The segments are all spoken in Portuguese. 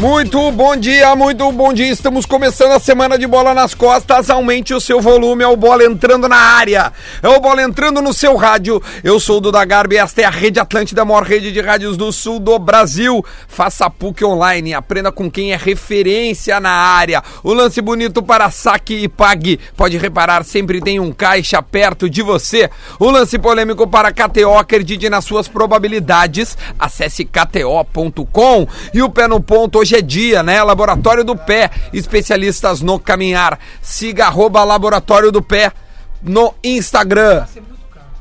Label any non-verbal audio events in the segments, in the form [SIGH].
Muito bom dia, muito bom dia. Estamos começando a semana de bola nas costas. Aumente o seu volume, é o bola entrando na área. É o bola entrando no seu rádio. Eu sou o Duda Garbi, esta é a Rede Atlântida, a maior rede de rádios do sul do Brasil. Faça PUC online, aprenda com quem é referência na área. O lance bonito para saque e pague. Pode reparar, sempre tem um caixa perto de você. O lance polêmico para KTO, acredite nas suas probabilidades. Acesse kto.com. E o pé no ponto hoje é dia, né? Laboratório do Pé, especialistas no caminhar. Siga arroba Laboratório do Pé no Instagram.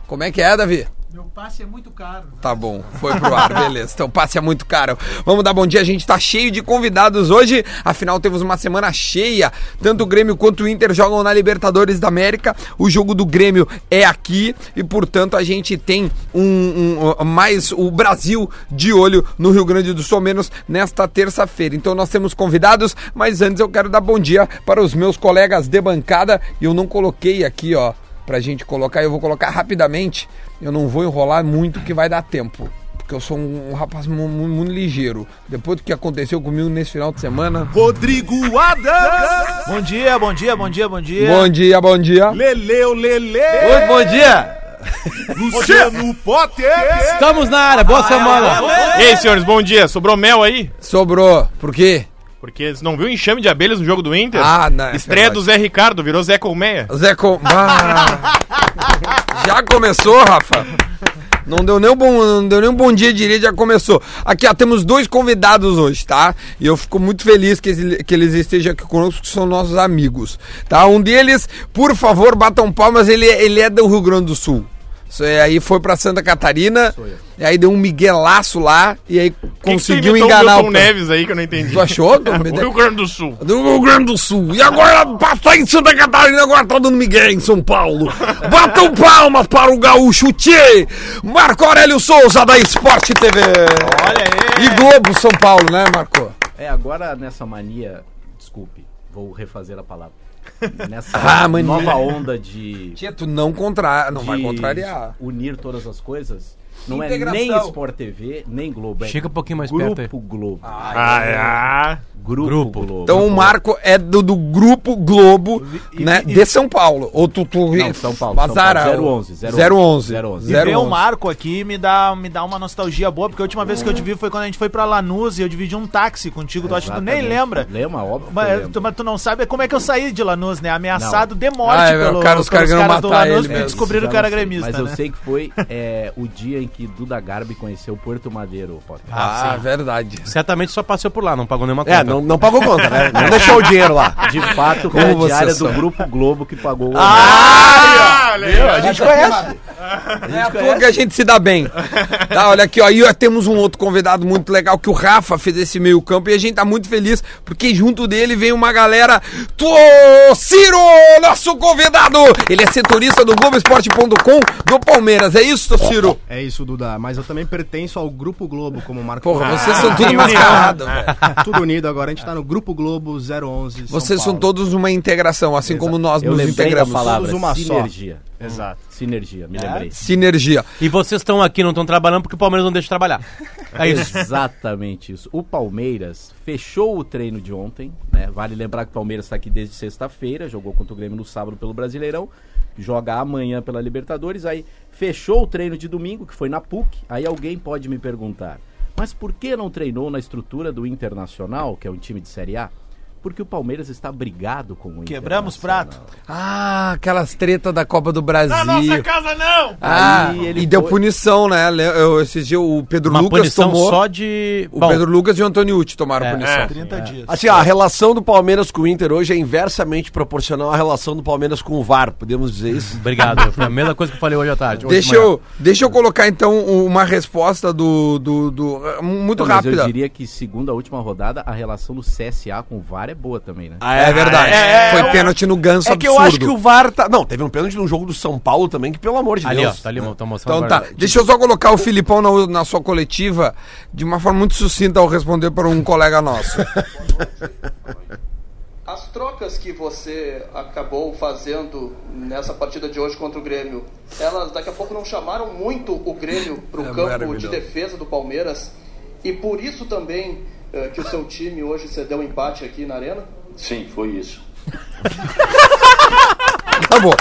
Como é que é, Davi? Meu passe é muito caro. Tá bom, foi pro ar, beleza. Então passe é muito caro. Vamos dar bom dia, a gente tá cheio de convidados hoje. Afinal, temos uma semana cheia. Tanto o Grêmio quanto o Inter jogam na Libertadores da América. O jogo do Grêmio é aqui e, portanto, a gente tem um, um- mais o Brasil de olho no Rio Grande do Sul, menos nesta terça-feira. Então nós temos convidados, mas antes eu quero dar bom dia para os meus colegas de bancada. E eu não coloquei aqui, ó, pra gente colocar. Eu vou colocar rapidamente. Eu não vou enrolar muito que vai dar tempo. Porque eu sou um, um rapaz mu- mu- muito, ligeiro. Depois do que aconteceu comigo nesse final de semana. Rodrigo Adams. Bom dia, bom dia, bom dia, bom dia. Bom dia, bom dia. Leleu, Lele. Oi, [LAUGHS] bom dia! Luciano Potter. Estamos na área, boa semana! E aí, senhores, bom dia. Sobrou mel aí? Sobrou. Por quê? Porque você não viu enxame de abelhas no jogo do Inter? Ah, não, é Estreia verdade. do Zé Ricardo, virou Zé Colmeia. Zé. [LAUGHS] Ah. Já começou, Rafa? Não deu, nem um bom, não deu nem um bom dia direito, já começou. Aqui, ó, temos dois convidados hoje, tá? E eu fico muito feliz que, esse- que eles estejam aqui conosco, que são nossos amigos, tá? Um deles, por favor, batam palmas, ele, ele é do Rio Grande do Sul. Isso aí, foi pra Santa Catarina, e aí deu um miguelaço lá, e aí conseguiu que enganar o o... Milton Neves aí que eu não entendi. Tu achou? [LAUGHS] o Rio Grande do Sul. do Rio Grande do Sul. E agora passou em Santa Catarina, agora tá dando Miguel em São Paulo. [LAUGHS] Batam palmas para o gaúcho Tchê, Marco Aurélio Souza da Esporte TV. Olha aí. E Globo São Paulo, né, Marco? É, agora nessa mania, desculpe, vou refazer a palavra. Nessa Ah, mania. nova onda de, Tchê, tu não, contra... não vai de contrariar. unir todas as coisas, não é Integração. nem Sport TV, nem Globo. É Chega um pouquinho mais Grupo perto aí. Globo. Ah, é. Grupo, Grupo. Globo. Então o Marco é do, do grupo Globo, né, de São Paulo. Ou tu... tu Não, São Paulo. Azara, São Paulo. 011. 011. 011. E ver o 011. Marco aqui me dá, me dá uma nostalgia boa, porque a última vez que eu te vi foi quando a gente foi pra Lanús e eu dividi um táxi contigo. Tu acha que tu nem lembra? Lembra, óbvio. Mas tu, mas tu não sabe como é que eu saí de Lanús, né? Ameaçado de morte Ah, é, pelo, o cara- os pelos caras do Lanús, porque descobriram que eu era não gremista, Mas eu né? sei que foi é, o dia em que Duda Garbi conheceu Porto Madeiro, Potter. Ah, verdade. Certamente só passou por lá, não pagou nenhuma conta. É, não, não pagou conta, né? [LAUGHS] Não deixou o dinheiro lá. De fato, foi Como a diária são. do Grupo Globo que pagou o Ah, A gente conhece. É toa que a gente se dá bem. Tá, olha aqui, ó. E ó, temos um outro convidado muito legal que o Rafa fez esse meio campo e a gente tá muito feliz porque junto dele vem uma galera. Tô Ciro, nosso convidado! Ele é setorista do Globoesporte.com do Palmeiras. É isso, Ciro? É isso, Duda. Mas eu também pertenço ao Grupo Globo, como o Marco Porra, falou. vocês são tudo tem mascarado, velho. Tudo unido agora. A gente tá no Grupo Globo 011. São Vocês são Paulo. todos uma integração, assim como nós Eu nos integramos. palavra Todos uma só. sinergia. Exato. Sinergia, me lembrei. Sinergia. E vocês estão aqui, não estão trabalhando porque o Palmeiras não deixa de trabalhar. É isso. Exatamente isso. O Palmeiras fechou o treino de ontem, né? Vale lembrar que o Palmeiras está aqui desde sexta-feira, jogou contra o Grêmio no sábado pelo Brasileirão, joga amanhã pela Libertadores, aí fechou o treino de domingo, que foi na PUC. Aí alguém pode me perguntar, mas por que não treinou na estrutura do Internacional, que é um time de Série A? Porque o Palmeiras está brigado com o Quebramos prato. Ah, aquelas tretas da Copa do Brasil. Na nossa casa não! Ah, Aí ele e deu foi- punição, né? Eu, esses dias o Pedro Uma Lucas punição tomou. só de. O Bom, Pedro Lucas e o Antônio Uti tomaram É. punição. É. 30 dias. Assim, ó, a relação do Palmeiras com o Inter hoje é inversamente proporcional à relação do Palmeiras com o VAR, podemos dizer isso? [LAUGHS] Obrigado. Foi a mesma coisa que eu falei hoje à tarde. hoje Deixa eu, deixa eu colocar então uma resposta do. do, do- muito Não, mas rápida. eu diria que, segundo a última rodada, a relação do CSA com o VAR é boa também, né? É verdade. É, é, Foi é, pênalti no ganso É que absurdo. eu acho que o VAR tá. Não, teve um pênalti no jogo do São Paulo também, que pelo amor de Ali, ó, Deus. tá ali, tô mostrando Então tá, agora. deixa eu só colocar o Filipão na, na sua coletiva de uma forma muito sucinta ao responder para um colega nosso. [LAUGHS] As trocas que você acabou fazendo nessa partida de hoje contra o Grêmio, elas daqui a pouco não chamaram muito o Grêmio para o É campo maravilhoso. de defesa do Palmeiras e por isso também que o seu time hoje cedeu um empate aqui na arena? Sim, foi isso. Acabou.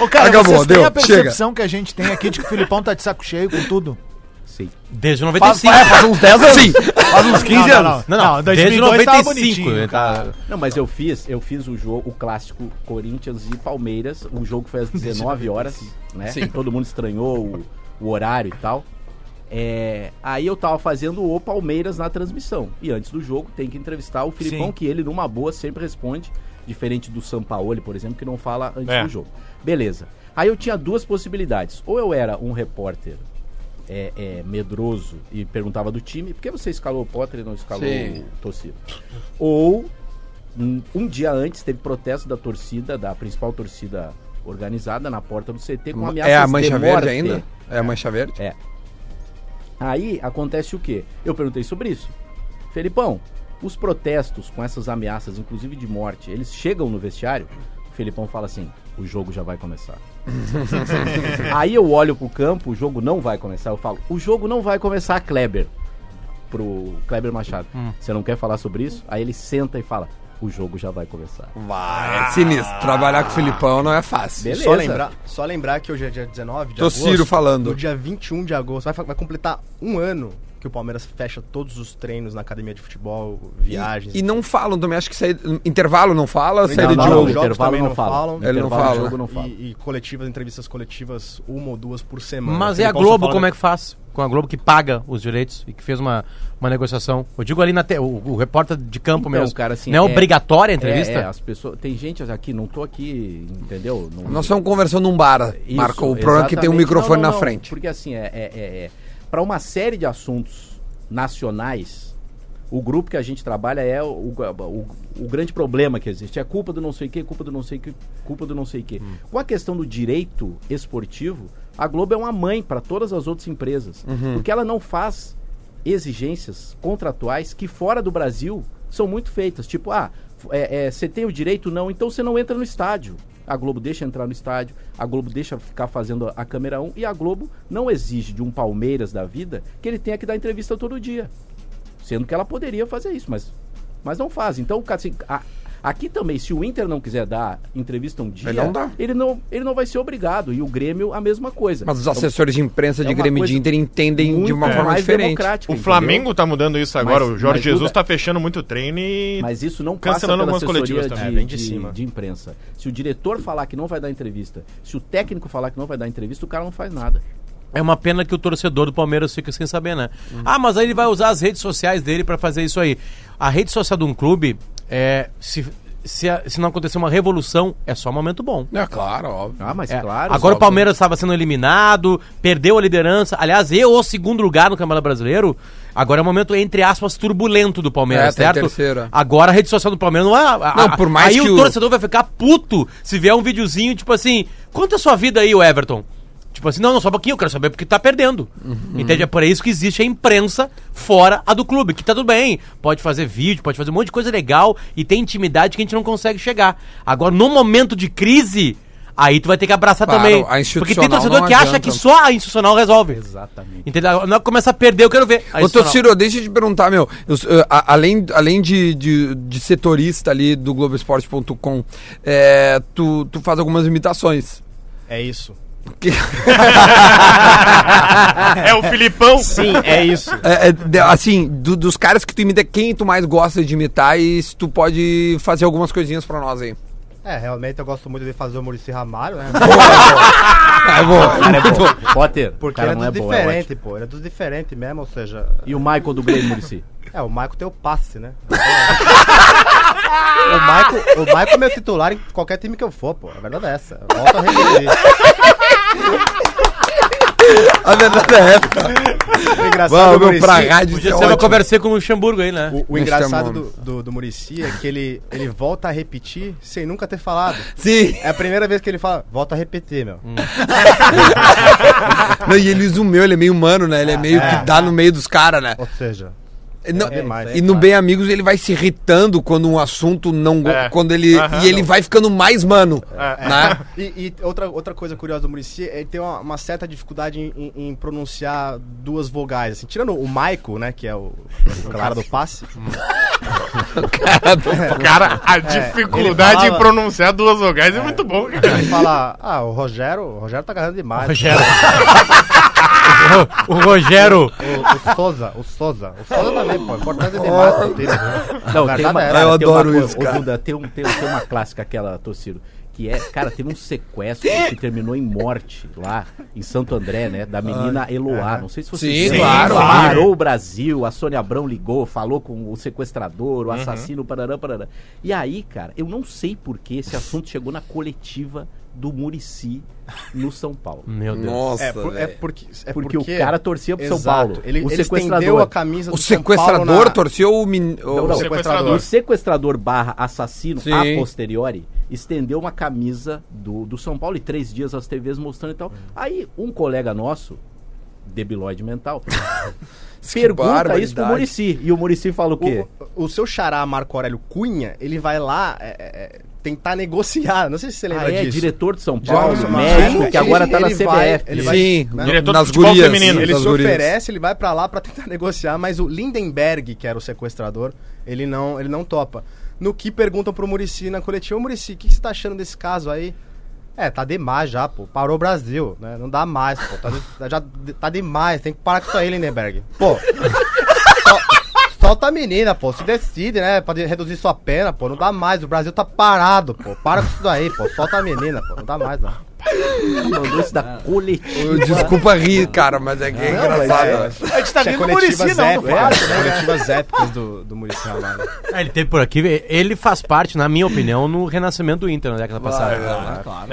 Ô, cara, Acabou, vocês têm deu, a percepção que a gente tem aqui de que o Filipão tá de saco cheio com tudo? Sim. Desde Faz, 95. faz, faz uns 10 anos. Sim. Faz uns 15 Não, anos. não, não. desde 2002 tava 95. bonitinho, ele tá- Não, mas eu fiz, eu fiz o jogo, o clássico Corinthians e Palmeiras. O jogo foi às [LAUGHS] 19 horas, né? Sim. Todo mundo estranhou o, o horário e tal. É, aí eu tava fazendo o Palmeiras na transmissão. E antes do jogo tem que entrevistar o Filipão, Sim. que ele numa boa sempre responde, diferente do Sampaoli, por exemplo, que não fala antes É. do jogo. Beleza. Aí eu tinha duas possibilidades. Ou eu era um repórter é, é, medroso e perguntava do time, por que você escalou o Potter e não escalou Sim. o torcida? Ou um, um dia antes teve protesto da torcida, da principal torcida organizada na porta do CT com ameaças É a mancha de verde morte. ainda? É a mancha verde? É. Aí acontece o quê? Eu perguntei sobre isso. Felipão, os protestos com essas ameaças, inclusive de morte, eles chegam no vestiário? O Felipão fala assim: o jogo já vai começar. [LAUGHS] Aí eu olho pro campo, o jogo não vai começar. Eu falo: o jogo não vai começar, Kleber. Pro Kleber Machado. Você não quer falar sobre isso? Aí ele senta e fala: o jogo já vai começar. Vai, é sinistro. Trabalhar com o Filipão não é fácil. Beleza. Só lembrar, só lembrar que hoje é dia 19 de Tô Ciro falando. No dia 21 de agosto, vai, vai completar um ano que o Palmeiras fecha todos os treinos na academia de futebol, viagens. E não falam também, acho que saída, intervalo não fala, No saída de intervalo, jogo. jogos intervalo também não não fala. falam. Ele não Intervalo de fala. jogo não fala. E, e coletivas, entrevistas coletivas, uma ou duas por semana. Mas e a Globo, fala como é que faz? Com a Globo que paga os direitos e que fez uma, uma negociação. Eu digo ali na te... o, o repórter de campo Então, mesmo. cara, assim, não é, é- obrigatória a entrevista? É, é, as pessoas. Tem gente aqui, não tô aqui, entendeu? Não- Nós estamos conversando num bar, Isso, Marco. O problema é que tem um microfone Não, não, na frente. Porque assim, é, é, é, para uma série de assuntos nacionais, o grupo que a gente trabalha é o, o, o grande problema que existe. É culpa do não sei o que, culpa do não sei o que, culpa do não sei o que. Hum. Com a questão do direito esportivo, a Globo é uma mãe para todas as outras empresas. Uhum. Porque ela não faz exigências contratuais que fora do Brasil são muito feitas. Tipo, ah, é, é, você tem o direito? Não, então você não entra no estádio. A Globo deixa entrar no estádio, a Globo deixa ficar fazendo a câmera 1 e a Globo não exige de um Palmeiras da vida que ele tenha que dar entrevista todo dia. Sendo que ela poderia fazer isso, mas, mas não faz. Então, cara, assim, a- aqui também, se o Inter não quiser dar entrevista um dia, Ele não dá. ele não, ele não vai ser obrigado. E o Grêmio, a mesma coisa. Mas os Então, assessores de imprensa é de Grêmio e de Inter entendem de muito uma forma mais diferente. O entendeu? Flamengo tá mudando isso agora. Mas- o Jorge Jesus Duda- tá fechando muito treino e. Mas isso não passa Cancelando pela algumas assessoria coletivas de, também. É, vem de de- cima. de imprensa. Se o diretor falar que não vai dar entrevista, se o técnico falar que não vai dar entrevista, o cara não faz nada. É uma pena que o torcedor do Palmeiras fica sem saber, né? Ah, mas aí ele vai usar as redes sociais dele pra fazer isso aí. A rede social de um clube, é, se, se, se não acontecer uma revolução, é só um momento bom. É claro, óbvio. Ah, mas É, claro. Agora o Palmeiras estava sendo eliminado, perdeu a liderança. Aliás, eu o segundo lugar no Campeonato Brasileiro. Agora é um momento, entre aspas, turbulento do Palmeiras, É, tá em certo? terceiro. Agora a rede social do Palmeiras não é. a- Não, a- por mais aí que o o- torcedor vai ficar puto se vier um videozinho, tipo assim, conta a sua vida aí, o Everton. Tipo assim, não, não, só um pouquinho, eu quero saber porque tá perdendo. Uhum. Entende? É por isso que existe a imprensa fora a do clube, que tá tudo bem. Pode fazer vídeo, pode fazer um monte de coisa legal e tem intimidade que a gente não consegue chegar. Agora, no momento de crise, aí tu vai ter que abraçar Claro, também. a Porque tem torcedor que acha que só a institucional resolve. Exatamente. Entendeu? Não começa a perder, eu quero ver. a Ô. Tociro, deixa eu te perguntar, meu. eu- eu- a- além além de, de, de setorista ali do Globoesporte.com, é, tu, tu faz algumas imitações. É isso. [LAUGHS] É o Filipão. Sim, é isso. é, é, de- assim, do- dos caras que tu imita, quem tu mais gosta de imitar e se tu pode fazer algumas coisinhas pra nós aí. É, realmente eu gosto muito de fazer o Murici Ramalho, né? Eu vou. Cara, é bom. Potter, o Porque cara ele é não é dos bom, é diferentes, ótimo. pô. Ele é dos diferentes mesmo, ou seja. E o Michael do Grêmio, Murici? É, o Michael tem o passe, né? [LAUGHS] o, Michael, o Michael é meu titular em qualquer time que eu for, pô. A verdade é essa. Volto a repetir. [LAUGHS] A verdade é essa. O engraçado Vamos, do meu, pra Muricy- rádio. Podia é ser uma conversa com o Luxemburgo aí, né? O, o engraçado do, do, do Muricy é que ele, ele volta a repetir sem nunca ter falado. Sim. É a primeira vez que ele fala, volta a repetir, meu. [LAUGHS] Não, e ele usa o meu, ele é meio humano, né? Ele é meio que dá no meio dos caras, né? Ou seja, Não, demais. e no Bem Amigos ele vai se irritando quando um assunto não. É. Quando ele. Aham. e ele vai ficando mais mano. Né? [LAUGHS] E, e outra, outra coisa curiosa do Murici é ele tem uma, uma certa dificuldade em, em- em pronunciar duas vogais. Assim, tirando o Maico, né, que é o, o cara do passe. [LAUGHS] [LAUGHS] Cara, a dificuldade em pronunciar duas vogais é, muito bom, cara. Ele fala, ah, o Rogério, o Rogério tá agarrando demais. Rogério. O, o Rogério. O, o Souza, o Souza. O Souza também, pô. Importante demais pro time. Não, A tem uma, é cara, Eu uma adoro coisa- isso, ô, cara. Duda, tem, um, tem, tem uma clássica aquela, Tociro, que é, cara, teve um sequestro que terminou em morte lá em Santo André, né, da menina Eloá, não sei se você Sim, claro. Parou o Brasil, a Sônia Abrão ligou, falou com o sequestrador, o assassino, parará, parará. E aí, cara, eu não sei por que esse assunto chegou na coletiva do Murici no São Paulo. Meu Deus. Nossa, É, por- é porque, é Porque, o cara torcia pro São Paulo. Ele, o ele sequestrador. estendeu a camisa O do São sequestrador Paulo na- torceu o. Min... o- Não, não. Sequestrador. O sequestrador barra assassino, Sim. a posteriori, estendeu uma camisa do, do São Paulo e três dias as TVs mostrando e tal. Aí um colega nosso, debilóide mental, [LAUGHS] pergunta isso pro Murici. E o Murici fala o quê? O, o seu xará Marco Aurélio Cunha, ele vai lá é, é, é, tentar negociar. Não sei se você lembra Ah, é disso. diretor de São Paulo, ouvi médico, que agora tá na ele vai- CBF. ele vai- Sim, né? Diretor de nas futebol gurias. feminino. Ele se gurias. oferece, ele vai pra lá pra tentar negociar, mas o Lindenberg, que era o sequestrador, ele não, ele não topa. No que perguntam pro Murici na coletiva, Murici, o que, que você tá achando desse caso aí? É, tá demais já, pô. Parou o Brasil, né? Não dá mais, pô. Tá, de- já de- tá demais, tem que parar com isso aí, Lindenberg. Pô. [LAUGHS] Solta a menina, pô. Se decide, né? Pra reduzir sua pena, pô. Não dá mais. O Brasil tá parado, pô. Para com isso daí, pô. Solta a menina, pô. Não dá mais, não. Mandou isso da coletiva. Desculpa rir, cara, mas é que é engraçado. é- A gente tá vendo o Murici, não, épicas, não fala. é, coletivas épicas do, do Murici Ramalho. É, ele teve por aqui, ele faz parte, na minha opinião, no renascimento do Inter na década passada.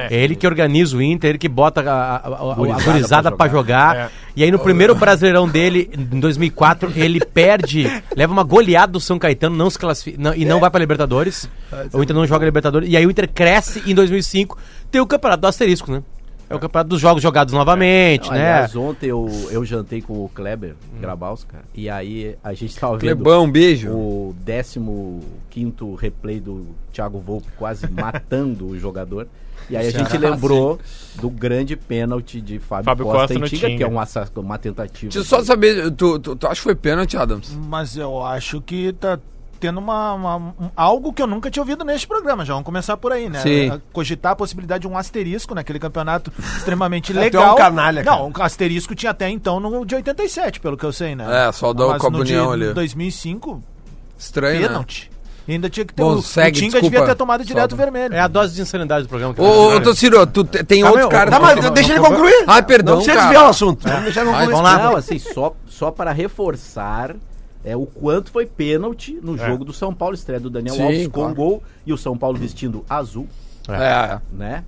É ele que organiza o Inter, ele que bota a, a, a, a Gurizada gurizada pra pra jogar. É. E aí no primeiro brasileirão dele, em 2004, ele perde, leva uma goleada do São Caetano não se classifica, não- e não vai pra Libertadores. O Inter não joga Libertadores. E aí o Inter cresce em 2005 tem o campeonato do asterisco, né? É o campeonato dos jogos jogados novamente, Não, né? Aliás, ontem eu, eu jantei com o Kleber Grabaus, cara. E aí a gente tava vendo Clebão, beijo. o 15 replay do Thiago Volpe quase [LAUGHS] matando o jogador. E aí a gente lembrou do grande pênalti de Fábio, Fábio Costa, Costa Tinga. que é um uma tentativa. Deixa eu só saber, tu, tu, tu acha que foi pênalti, Adams? Mas eu acho que tá tendo uma, uma- um- algo que eu nunca tinha ouvido neste programa. Já vamos começar por aí, né? Sim. Cogitar a possibilidade de um asterisco naquele campeonato extremamente é legal. um canalha, cara. Não, um asterisco tinha até então no de 87, pelo que eu sei, né? É, só no de União ali. 2005, Estranho, né? pênalti. E ainda tinha que ter Bom, o, o segue, Tinga desculpa. devia ter tomado direto Só- vermelho. É a dose de insanidade do programa. que Ô, ô. Tociro, tu te- tem outros meu, caras... Tá, mas deixa ele concluir. Ai, perdão, Não precisa cara. desviar o assunto. Vamos deixar ele concluir. Vamos lá. Não, assim, só, só para reforçar é, o quanto foi pênalti no jogo do São Paulo, estreia do Daniel Sim, Alves com claro. gol e o São Paulo vestindo azul, É, né?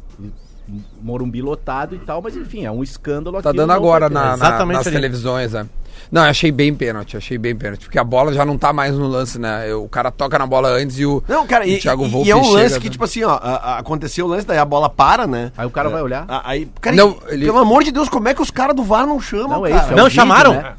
Morumbi lotado e tal, mas enfim, é um escândalo tá dando agora na, na- Exatamente nas ali. televisões, né? Não, eu achei bem pênalti, achei bem pênalti. Porque a bola já não tá mais no lance, né? Eu- O cara toca na bola antes e o, Não, cara, e, o Thiago Volpe e é um lance chega, que, né? tipo assim, ó, a- a- aconteceu o lance, daí a bola para, né? Aí o cara vai olhar. A- Aí, cara, Não, ele- pelo amor de Deus, como é que os caras do VAR não chamam, Não, é isso. é Não vídeo, chamaram? né?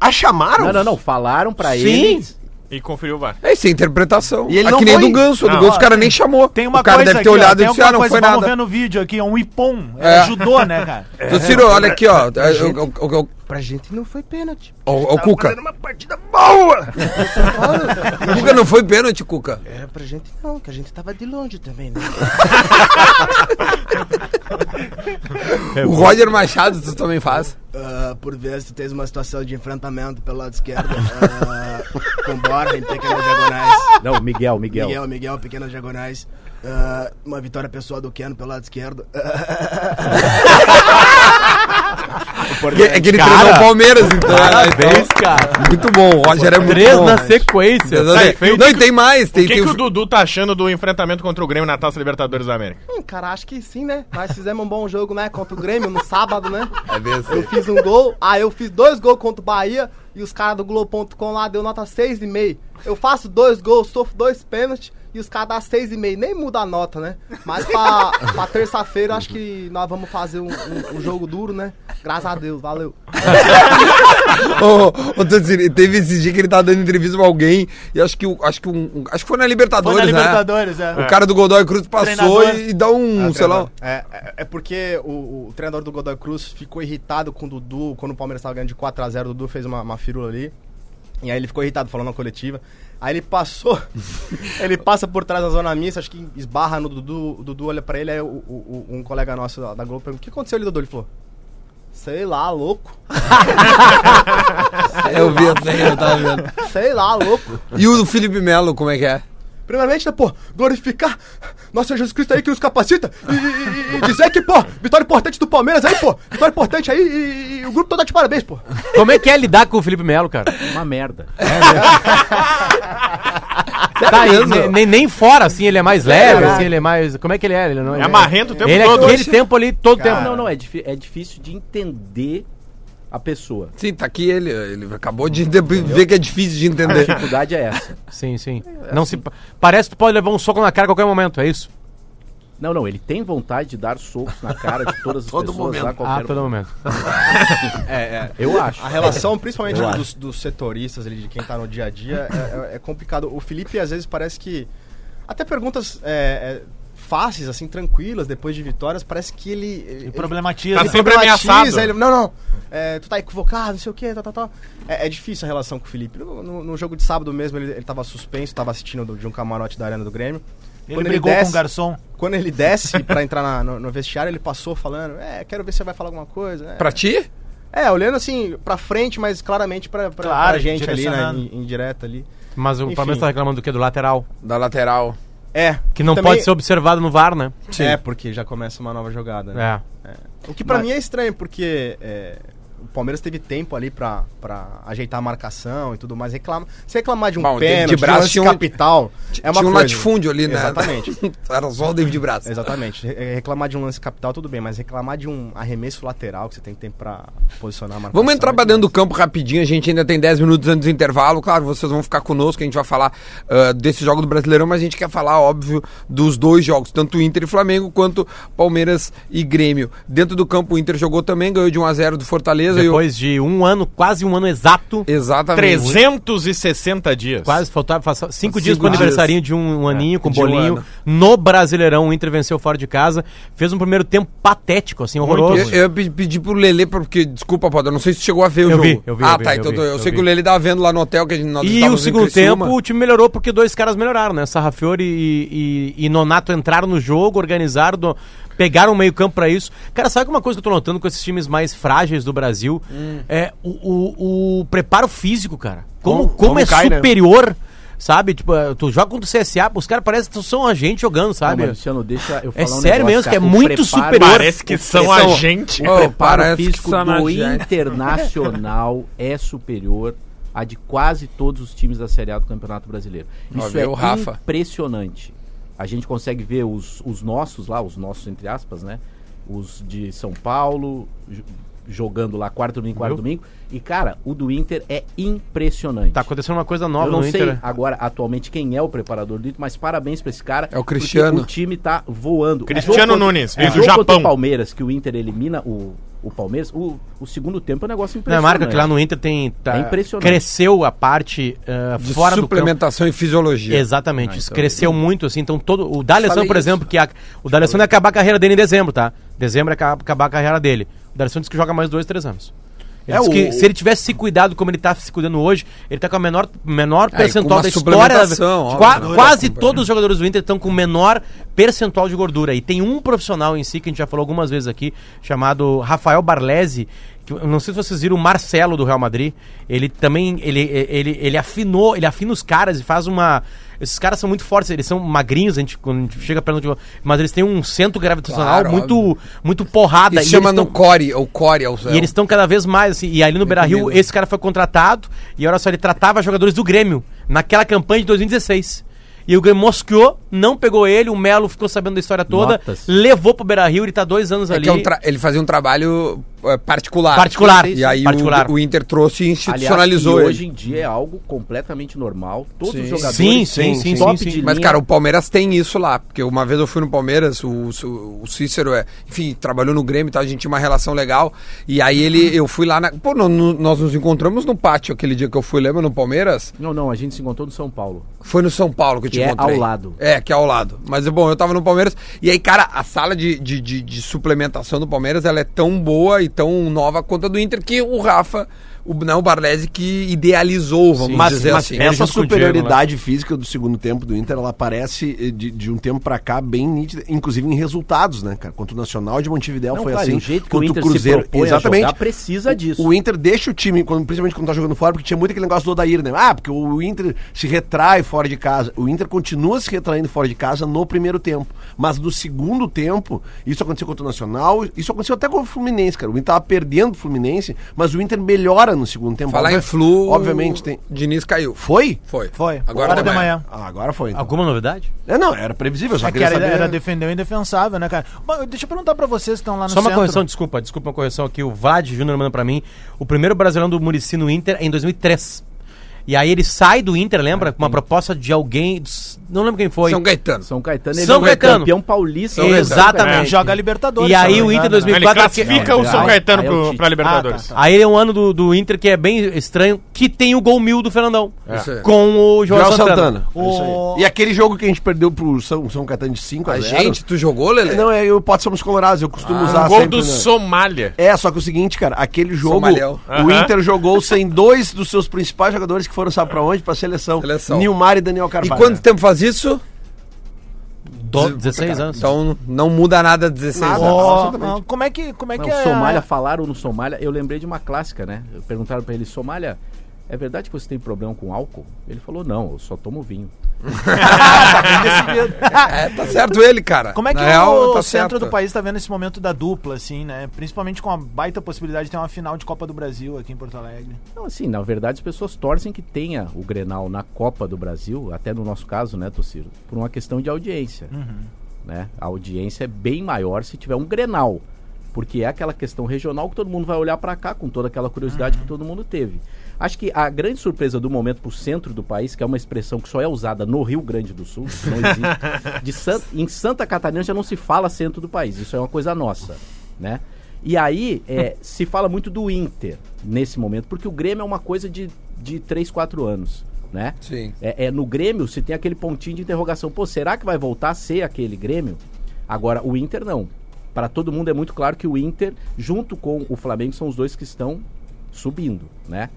Ah, chamaram? Não, não, não. Falaram pra Sim. eles. E conferiu o VAR. É isso, é interpretação. E ele é não que nem foi? do Ganso. Do Não. Ganso o cara nem chamou. Tem uma o cara coisa deve ter aqui, ó, olhado tem e disse, alguma ah, não coisa, foi vamos nada. ver no vídeo aqui, é um ipom, É. é. judô, né, cara? Tociro, olha aqui, ó. O, o, o, o, Pra gente não foi pênalti. o, o Cuca. uma partida boa! O Cuca não foi pênalti, Cuca. É, pra gente não, que a gente tava de longe também, né? [LAUGHS] O Roger Machado, tu também faz. Ah, por vezes tu tens uma situação de enfrentamento pelo lado esquerdo, ah, com Borja em pequenas diagonais. Não, Miguel, Miguel. Miguel, Miguel, pequenas diagonais. Ah, uma vitória pessoal do Keno pelo lado esquerdo. [LAUGHS] Que- É que ele treinou o Palmeiras, então. Parabéns, então, cara. Muito bom, o Roger é muito Três bom. na sequência. Tá, e Não, que e tem mais. Tem, O que, tem que o- o Dudu tá achando do enfrentamento contra o Grêmio na Taça Libertadores da América? Hum, cara, acho que sim, né? Nós fizemos um bom jogo, né? Contra o Grêmio no sábado, né? É assim. Eu fiz um gol, aí eu fiz dois gols contra o Bahia e os caras do Globo.com lá deu nota 6,5. Eu faço dois gols, sofro dois pênaltis E os caras dão seis e meio, nem muda a nota, né? Mas pra, [LAUGHS] pra terça-feira, acho que nós vamos fazer um, um- um jogo duro, né? Graças a Deus, valeu. [LAUGHS] Ô, ô, teve esse dia que ele tava dando entrevista pra alguém e acho que, acho que, um, um- acho que foi na Libertadores, Foi na né? Libertadores, é. O cara do Godoy Cruz passou e, e dá um, É, sei lá... É, é, é porque o, o treinador do Godoy Cruz ficou irritado com o Dudu, quando o Palmeiras tava ganhando de 4x0, o Dudu fez uma, uma firula ali. E aí ele ficou irritado falando na coletiva. Aí ele passou, [LAUGHS] ele passa por trás da zona mista, acho que esbarra no Dudu, o Dudu olha pra ele, aí o- o- um colega nosso da, da Globo pergunta, o que aconteceu ali, Dudu? Ele falou, sei lá, louco. [LAUGHS] Eu vi até, eu tava vendo. [LAUGHS] Sei lá, louco. E o Felipe Melo, como é que é? Primeiramente, né, pô, glorificar nosso Senhor Jesus Cristo aí que nos capacita e, e- e dizer que, pô, vitória importante do Palmeiras aí, pô, vitória importante aí e, e o grupo todo tá de parabéns, pô. Como é que é lidar com o Felipe Melo, cara? Uma merda. [LAUGHS] Tá, e mesmo? ne- nem, nem fora, assim, ele é mais leve, assim, ele é mais. Como é que ele é? Ele não É marrento o tempo ele todo. é aquele tempo ali, todo tempo. Não, não, é, é difícil de entender a pessoa. Sim, tá aqui ele, ele acabou de de- ver que é difícil de A entender. dificuldade é essa. [LAUGHS] Sim, sim. Não se, parece que tu pode levar um soco na cara a qualquer momento, é isso? Não, não, ele tem vontade de dar socos na cara de todas as [LAUGHS] Todo pessoas momento. a Ah, qualquer todo momento. [LAUGHS] É, é. Eu acho. A relação, principalmente dos, dos setoristas ali, de quem tá no dia a dia, é, é- é complicado. O Felipe, às vezes, parece que. Até perguntas é, é, fáceis, assim, tranquilas, depois de vitórias, parece que ele. ele problematiza. ele Tá sempre problematiza, ameaçado. ele- não, não. é, tu tá equivocado, não sei o quê, tá, tá, tá. É, é difícil a relação com o Felipe. No, no- no jogo de sábado mesmo, ele, ele tava suspenso, tava assistindo do- de um camarote da Arena do Grêmio. Ele Quando brigou com desce- o garçom. Quando ele desce [LAUGHS] pra entrar na- no, no vestiário, ele passou falando: É, quero ver se você vai falar alguma coisa. É, Pra ti? é, olhando assim pra frente, mas claramente pra, pra, Claro, pra gente ali, né? direcionando. Em, em direto ali. Mas o Enfim. Palmeiras tá reclamando do quê? Do lateral. Da lateral. É. Que não também- pode ser observado no VAR, né? É, porque já começa uma nova jogada, né? É. O que pra Mas- mim é estranho, porque é, o Palmeiras teve tempo ali pra, pra ajeitar a marcação e tudo mais. Reclama, se reclamar de um Bom, pênalti, de um lance tinha um- capital, é uma Tinha um coisa. latifúndio ali, né? Exatamente. [LAUGHS] Era só o David Braz. Exatamente. Re- Reclamar de um lance capital, tudo bem, mas reclamar de um arremesso lateral que você tem tempo pra posicionar a marcação. Vamos entrar é pra dentro do campo rapidinho, a gente ainda tem 10 minutos antes do intervalo. Claro, vocês vão ficar conosco, a gente vai falar ah, desse jogo do Brasileirão, mas a gente quer falar, óbvio, dos dois jogos, tanto Inter e Flamengo quanto Palmeiras e Grêmio. Dentro do campo, o Inter jogou também, ganhou de 1 a 0 do Fortaleza. Depois de um ano, quase um ano exato. eu... Exatamente. 360 dias. Quase faltava cinco, Cinco dias pro dias. aniversarinho de um, um aninho com de um bolinho. ano. no Brasileirão, o Inter venceu fora de casa. Fez um primeiro tempo patético, assim, horroroso. Eu, eu pe- pedi pro Lelê, porque, desculpa, eu não sei se chegou a ver o Eu jogo. vi, eu vi, Ah, eu vi, tá, eu então eu, eu sei que o Lelê tava vendo lá no hotel que a gente, nós E o segundo tempo, o time melhorou porque dois caras melhoraram, né? Sarrafiori e, e, e Nonato entraram no jogo, organizaram, do- pegaram o meio-campo pra isso. Cara, sabe que uma coisa que eu tô notando com esses times mais frágeis do Brasil? Hum. É o, o, o preparo físico, cara. Como, Como- como, é cai, né? superior, sabe? Tipo, eh, tu joga contra o CSA, os caras parecem que são a gente jogando, Não, sabe? mas, Luciano, deixa eu É falar um sério negócio, mesmo, cara. que é O muito preparo- superior. Parece que são a gente. O preparo físico do. Internacional [LAUGHS] é superior a de quase todos os times da Série A do Campeonato Brasileiro. Ó, Isso vê é o Rafa. impressionante. A gente consegue ver os, os nossos lá, os nossos entre aspas, né? Os de São Paulo jo- jogando lá quarto domingo, quarto Viu? domingo. E cara, o do Inter é impressionante. Tá acontecendo uma coisa nova Eu não no sei Inter. agora atualmente quem é o preparador do Inter, mas parabéns pra esse cara. É o Cristiano. O time tá voando. Cristiano O jogo contra- Nunes, o veio do contra Japão. o Palmeiras, que o Inter elimina o, o Palmeiras, o, o segundo tempo é um negócio Não, impressionante. marca que lá no Inter tem. Tá, É impressionante. Cresceu a parte eh, De fora do campo. suplementação e fisiologia. Exatamente, Ah, isso então, cresceu muito, assim, então todo. O D'Alessandro, por isso. exemplo, que a, o D'Alessandro ia acabar a carreira dele em dezembro, tá? Dezembro é aca- acabar a carreira dele. O D'Alessandro disse que joga mais dois, três anos. Ele É, o- que se ele tivesse se cuidado como ele tá se cuidando hoje, ele tá com a menor, menor percentual da história. da- Qua- né? quase todos os jogadores do Inter estão com menor percentual de gordura. E tem um profissional em si, que a gente já falou algumas vezes aqui, chamado Rafael eu não sei se vocês viram o Marcelo do Real Madrid. Ele também, ele, ele, ele afinou, ele afina os caras e faz uma... Esses caras são muito fortes, eles são magrinhos, a gente, quando a gente chega perto de... Mas eles têm um centro gravitacional Claro, muito, muito porrada. E e chama no tão- core, o core é e eles estão cada vez mais, assim, e ali no Beira Rio, esse cara foi contratado, e olha só, ele tratava jogadores do Grêmio, naquela campanha de 2016. E o Grêmio mosqueou não pegou ele, o Melo ficou sabendo da história toda, Notas. levou pro Beira-Rio, ele tá dois anos É ali. que é um ele fazia um trabalho é, particular. Particular, E aí o- particular. O, Inter trouxe e Aliás, institucionalizou que ele. hoje em dia é algo completamente normal. Todos Sim. os jogadores Sim, sim, sim, top sim, sim. de Mas, cara, o Palmeiras tem isso lá. Porque uma vez eu fui no Palmeiras, o, o Cícero é. Enfim, trabalhou no Grêmio e tal, a gente tinha uma relação legal. E aí ele, eu fui lá na. Pô, no- no- nós nos encontramos no pátio aquele dia que eu fui, lembra, no Palmeiras? Não, não, a gente se encontrou no São Paulo. Foi no São Paulo que eu te Que é encontrei. ao lado. É, que é ao lado. Mas, bom, eu tava no Palmeiras. E aí, cara, a sala de, de, de, de suplementação do Palmeiras, ela é tão boa e tão nova quanto a do Inter que o Rafa, o, não, o Barlese, que idealizou, vamos Mas, dizer mas assim. Essa junto com o superioridade física do segundo tempo do Inter, ela aparece eh, de, de um tempo pra cá bem nítida, inclusive em resultados, né, cara? Contra o Nacional de Montevidéu Não, foi cara, assim. o jeito que o Inter se propõe a exatamente. jogar precisa disso. O Inter deixa o time, quando, principalmente quando tá jogando fora, porque tinha muito aquele negócio do Odair, né? Ah, porque o Inter se retrai fora de casa. O Inter continua se retraindo fora de casa no primeiro tempo. Mas no segundo tempo, isso aconteceu contra o Nacional, isso aconteceu até com o Fluminense, cara. O Inter tava perdendo o Fluminense, mas o Inter melhora no segundo tempo. Falar em flu, Obviamente tem. Diniz caiu. Foi? Foi. Foi. Agora, de da manhã. manhã. Ah, agora foi. Então. Alguma novidade? É, não, era previsível, só É que era, saber. era defender o indefensável, né, cara? Bom, deixa eu perguntar pra vocês que estão lá no Só uma centro. correção, desculpa, desculpa uma correção aqui. O Vlad Júnior manda pra mim. O primeiro brasileiro do Murici no Inter é em 2003. E aí ele sai do Inter, lembra? Com uma proposta de alguém. Não lembro quem foi. São Gaetano. São Caetano, ele São é Caetano. campeão paulista. São Exatamente. É. Joga Libertadores. E aí o me Inter engano, né? Ele 2004 classifica Não, o São Caetano é pro, pra Libertadores. Ah, tá, Aí é um ano do, do Inter que é bem estranho, que tem o gol mil do Fernandão. Isso aí. Com o João Santana. Santana. O- É isso aí. E aquele jogo que a gente perdeu pro São, São Caetano de 5 a, A 0. gente, tu jogou, Lele? Não, é, eu pode somos colorados, eu costumo usar Um gol sempre, do né? Somália. É, só que o seguinte, cara, aquele jogo, Somalhão. o. Inter jogou sem dois dos seus principais jogadores que foram, sabe pra onde? Pra seleção. Seleção. Nilmar e Daniel E Carvalho. quanto tempo faz isso? Do- 16 anos. Então não muda nada 16 Nada. anos. Ó, como é que, como é Não, que é? Somália falaram no Somália, eu lembrei de uma clássica, né? Perguntaram pra ele, Somália, é verdade que você tem problema com álcool? Ele falou, não, eu só tomo vinho. [LAUGHS] É, tá certo ele, cara. Como é que Na real, o tá centro certo. do país tá vendo esse momento da dupla, assim, né? Principalmente com a baita possibilidade de ter uma final de Copa do Brasil aqui em Porto Alegre. Então, assim, na verdade as pessoas torcem que tenha o Grenal na Copa do Brasil, até no nosso caso, né, Tociro? Por uma questão de audiência. Né? A audiência é bem maior se tiver um Grenal. Porque é aquela questão regional que todo mundo vai olhar pra cá com toda aquela curiosidade que todo mundo teve. Acho que a grande surpresa do momento pro centro do país, que é uma expressão que só é usada no Rio Grande do Sul, não existe. De San- em Santa Catarina já não se fala centro do país, isso é uma coisa nossa, né? E aí é, se fala muito do Inter nesse momento, porque o Grêmio é uma coisa de, de 3, 4 anos, né? Sim. É, é, no Grêmio se tem aquele pontinho de interrogação. Pô, será que vai voltar a ser aquele Grêmio? Agora, o Inter não. Para todo mundo é muito claro que o Inter, junto com o Flamengo, são os dois que estão subindo, né?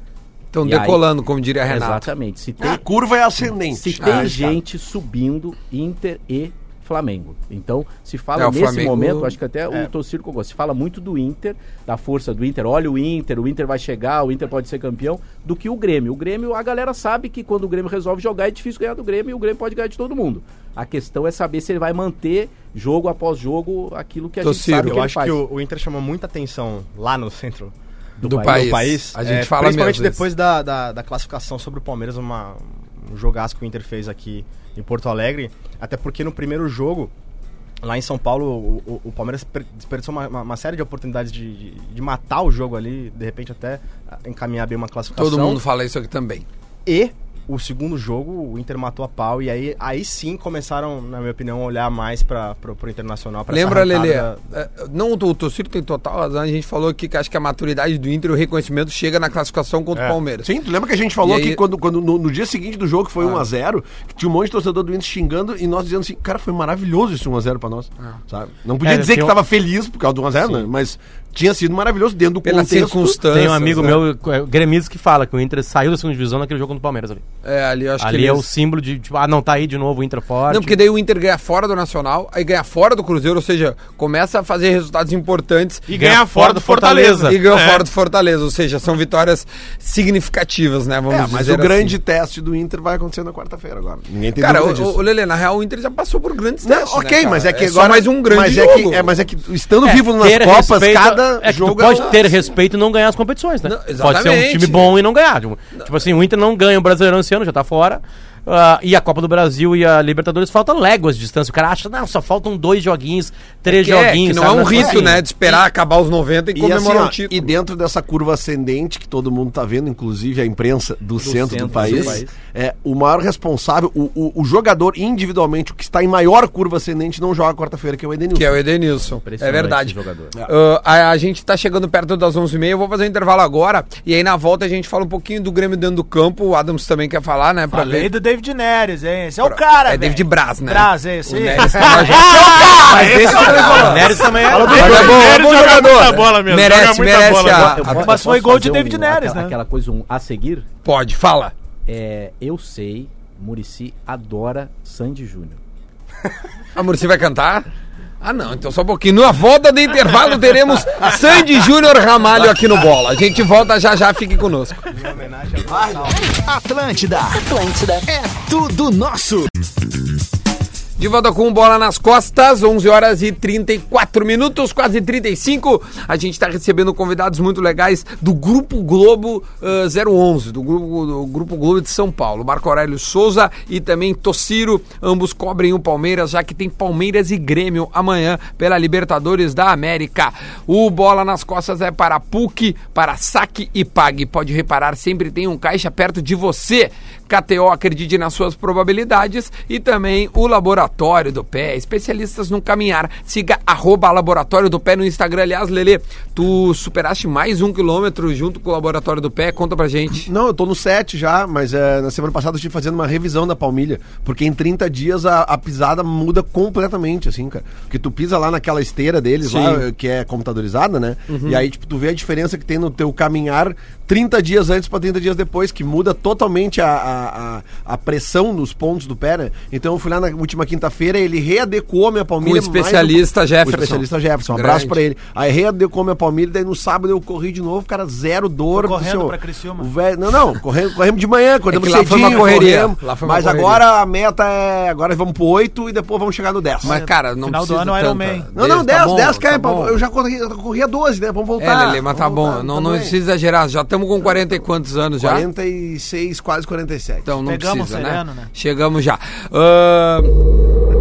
Estão E aí- decolando, como diria Renato. Exatamente. Se tem, A curva é ascendente. se tem Ah, gente subindo, Inter e Flamengo. Então, se fala É, nesse Flamengo- momento, acho que até o Tociro Cogô, se fala muito do Inter, da força do Inter, olha o Inter, o Inter vai chegar, o Inter pode ser campeão, do que o Grêmio. O Grêmio, a galera sabe que quando o Grêmio resolve jogar é difícil ganhar do Grêmio e o Grêmio pode ganhar de todo mundo. A questão é saber se ele vai manter jogo após jogo aquilo que a gente Tociro, sabe que Eu ele acho faz. que o, o Inter chamou muita atenção lá no centro Do, país. país. A gente É, fala Principalmente depois da, da, da classificação sobre o Palmeiras, uma, um jogaço que o Inter fez aqui em Porto Alegre. Até porque no primeiro jogo, lá em São Paulo, o, o- o Palmeiras per- desperdiçou uma, uma- série de oportunidades de, de, de matar o jogo ali, de repente até encaminhar bem uma classificação. Todo mundo fala isso aqui também. E o segundo jogo, o Inter matou a pau. E aí, aí sim começaram, na minha opinião, a olhar mais para pro, pro Internacional. pra Lembra, Lelê? da- é, Não, o Tociro tem total razão. A gente falou aqui que acho que a maturidade do Inter e o reconhecimento chega na classificação contra o Palmeiras. Sim, tu lembra que a gente falou aí- que quando, quando no, no dia seguinte do jogo, que foi Ah. 1x0, que tinha um monte de torcedor do Inter xingando e nós dizendo assim, cara, foi maravilhoso esse 1x0 pra nós. Ah. Sabe? Não podia É, dizer que tem um- tava feliz por causa do 1x0, né? Mas tinha sido maravilhoso dentro do Pela contexto. circunstância. Tem um amigo né? meu, é, gremista, que fala que o Inter saiu da segunda divisão naquele jogo contra o Palmeiras ali. É, ali eu acho ali que é eles- o símbolo de, tipo, ah, não, tá aí de novo o Inter forte. Não, porque daí o Inter ganha fora do Nacional, aí ganha fora do Cruzeiro, ou seja, começa a fazer resultados importantes E ganha fora do Fortaleza. e ganha É. fora do Fortaleza, ou seja, são vitórias significativas, né? Vamos É, mas dizer o grande assim. teste do Inter vai acontecer na quarta-feira agora. Ninguém tem Cara, dúvida o, o Lelê, na real, o Inter já passou por grandes Não, testes, né, ok, cara? mas é que só agora mais um grande mas jogo. É, que, é, mas é que estando É, vivo nas Copas, respeito- cada é que jogo tu pode é ter respeito e não ganhar as competições, né? Não, pode ser um time bom e não ganhar. Tipo, tipo assim, o Inter não ganha o Brasileirão esse ano, já tá fora. Ah, e a Copa do Brasil e a Libertadores faltam léguas de distância. O cara acha, não, só faltam dois joguinhos, três Que, é, joguinhos. que não sabe? é um assim, né? De esperar acabar os 90 e E, comemorar assim, o título. e dentro dessa curva ascendente que todo mundo tá vendo, inclusive a imprensa do, centro, centro do do país, país. é o maior responsável, o, o, o jogador individualmente, o que está em maior curva ascendente, não joga quarta-feira, que é o Edenilson. Que é o Edenilson. É verdade. jogador. Ah, a, a gente tá chegando perto das 11h30, eu vou fazer um intervalo agora. E aí na volta a gente fala um pouquinho do Grêmio dentro do campo. O Adams também quer falar, né? Pra Falei ver. do David Neres, hein? Esse é o cara, É velho. David Braz, né? Braz, é esse O. Neres tá lá [LAUGHS] já. Mas esse o Neres também é. É é Neres joga jogador. muita bola mesmo, merece, joga muita merece bola. a, Eu a- posso- Mas foi gol de David Neres, aquela, né? Aquela coisa um a seguir. Pode, fala. É, eu sei, Murici adora Sandy Júnior. A Muricy vai cantar? Ah, não, então só um pouquinho. Na volta do intervalo teremos Sandy Júnior Ramalho aqui no Bola. A gente volta já já, fique conosco. Atlântida. Atlântida. É tudo nosso. De volta com bola nas costas, 11 horas e 34 minutos, quase 35. A gente está recebendo convidados muito legais do Grupo Globo ah, 011, do grupo, do grupo Globo de São Paulo. Marco Aurélio Souza e também Tociro, ambos cobrem o Palmeiras, já que tem Palmeiras e Grêmio amanhã pela Libertadores da América. O Bola nas Costas é para PUC, para saque e pague. Pode reparar, sempre tem um caixa perto de você. KTO acredite nas suas probabilidades e também o Laboratório do Pé, especialistas no caminhar. Siga arroba Laboratório do Pé no Instagram. Aliás, Lele, tu superaste mais um quilômetro junto com o Laboratório do Pé. Conta pra gente. Não, eu tô no 7 já, mas é, na semana passada eu estive fazendo uma revisão da palmilha, porque em 30 dias a, a pisada muda completamente, assim, cara. Porque tu pisa lá naquela esteira deles, Sim. lá, que é computadorizada, né? E aí, tipo, tu vê a diferença que tem no teu caminhar 30 dias antes pra 30 dias depois, que muda totalmente a, a, a, a pressão nos pontos do pé, né? Então eu fui lá na última quinta-feira, ele readequou a minha Com o palmilha. mais especialista um- Jefferson. O especialista Jefferson, um Grande. abraço pra ele. Aí readequou minha palmilha, daí no sábado eu corri de novo, cara, zero dor. Foi correndo do seu- pra Criciúma. o velho- não, não, corremos, corremos de manhã, acordamos É lá foi uma correria, corremos, lá foi uma mas correria. agora a meta é, agora vamos pro 8 e depois vamos chegar no 10. Mas, cara, não Final do precisa ano, Iron tanta- Man. não, não, 10, tá bom, 10 cai, tá bom. eu já corri, eu corria 12, né? Vamos voltar. É, Lele, mas tá bom. não, tá não precisa exagerar. Já estamos com 40 e quantos anos já? 46, quase 47. Então não Pegamos precisa, sereno, né? né? Chegamos já. Ah,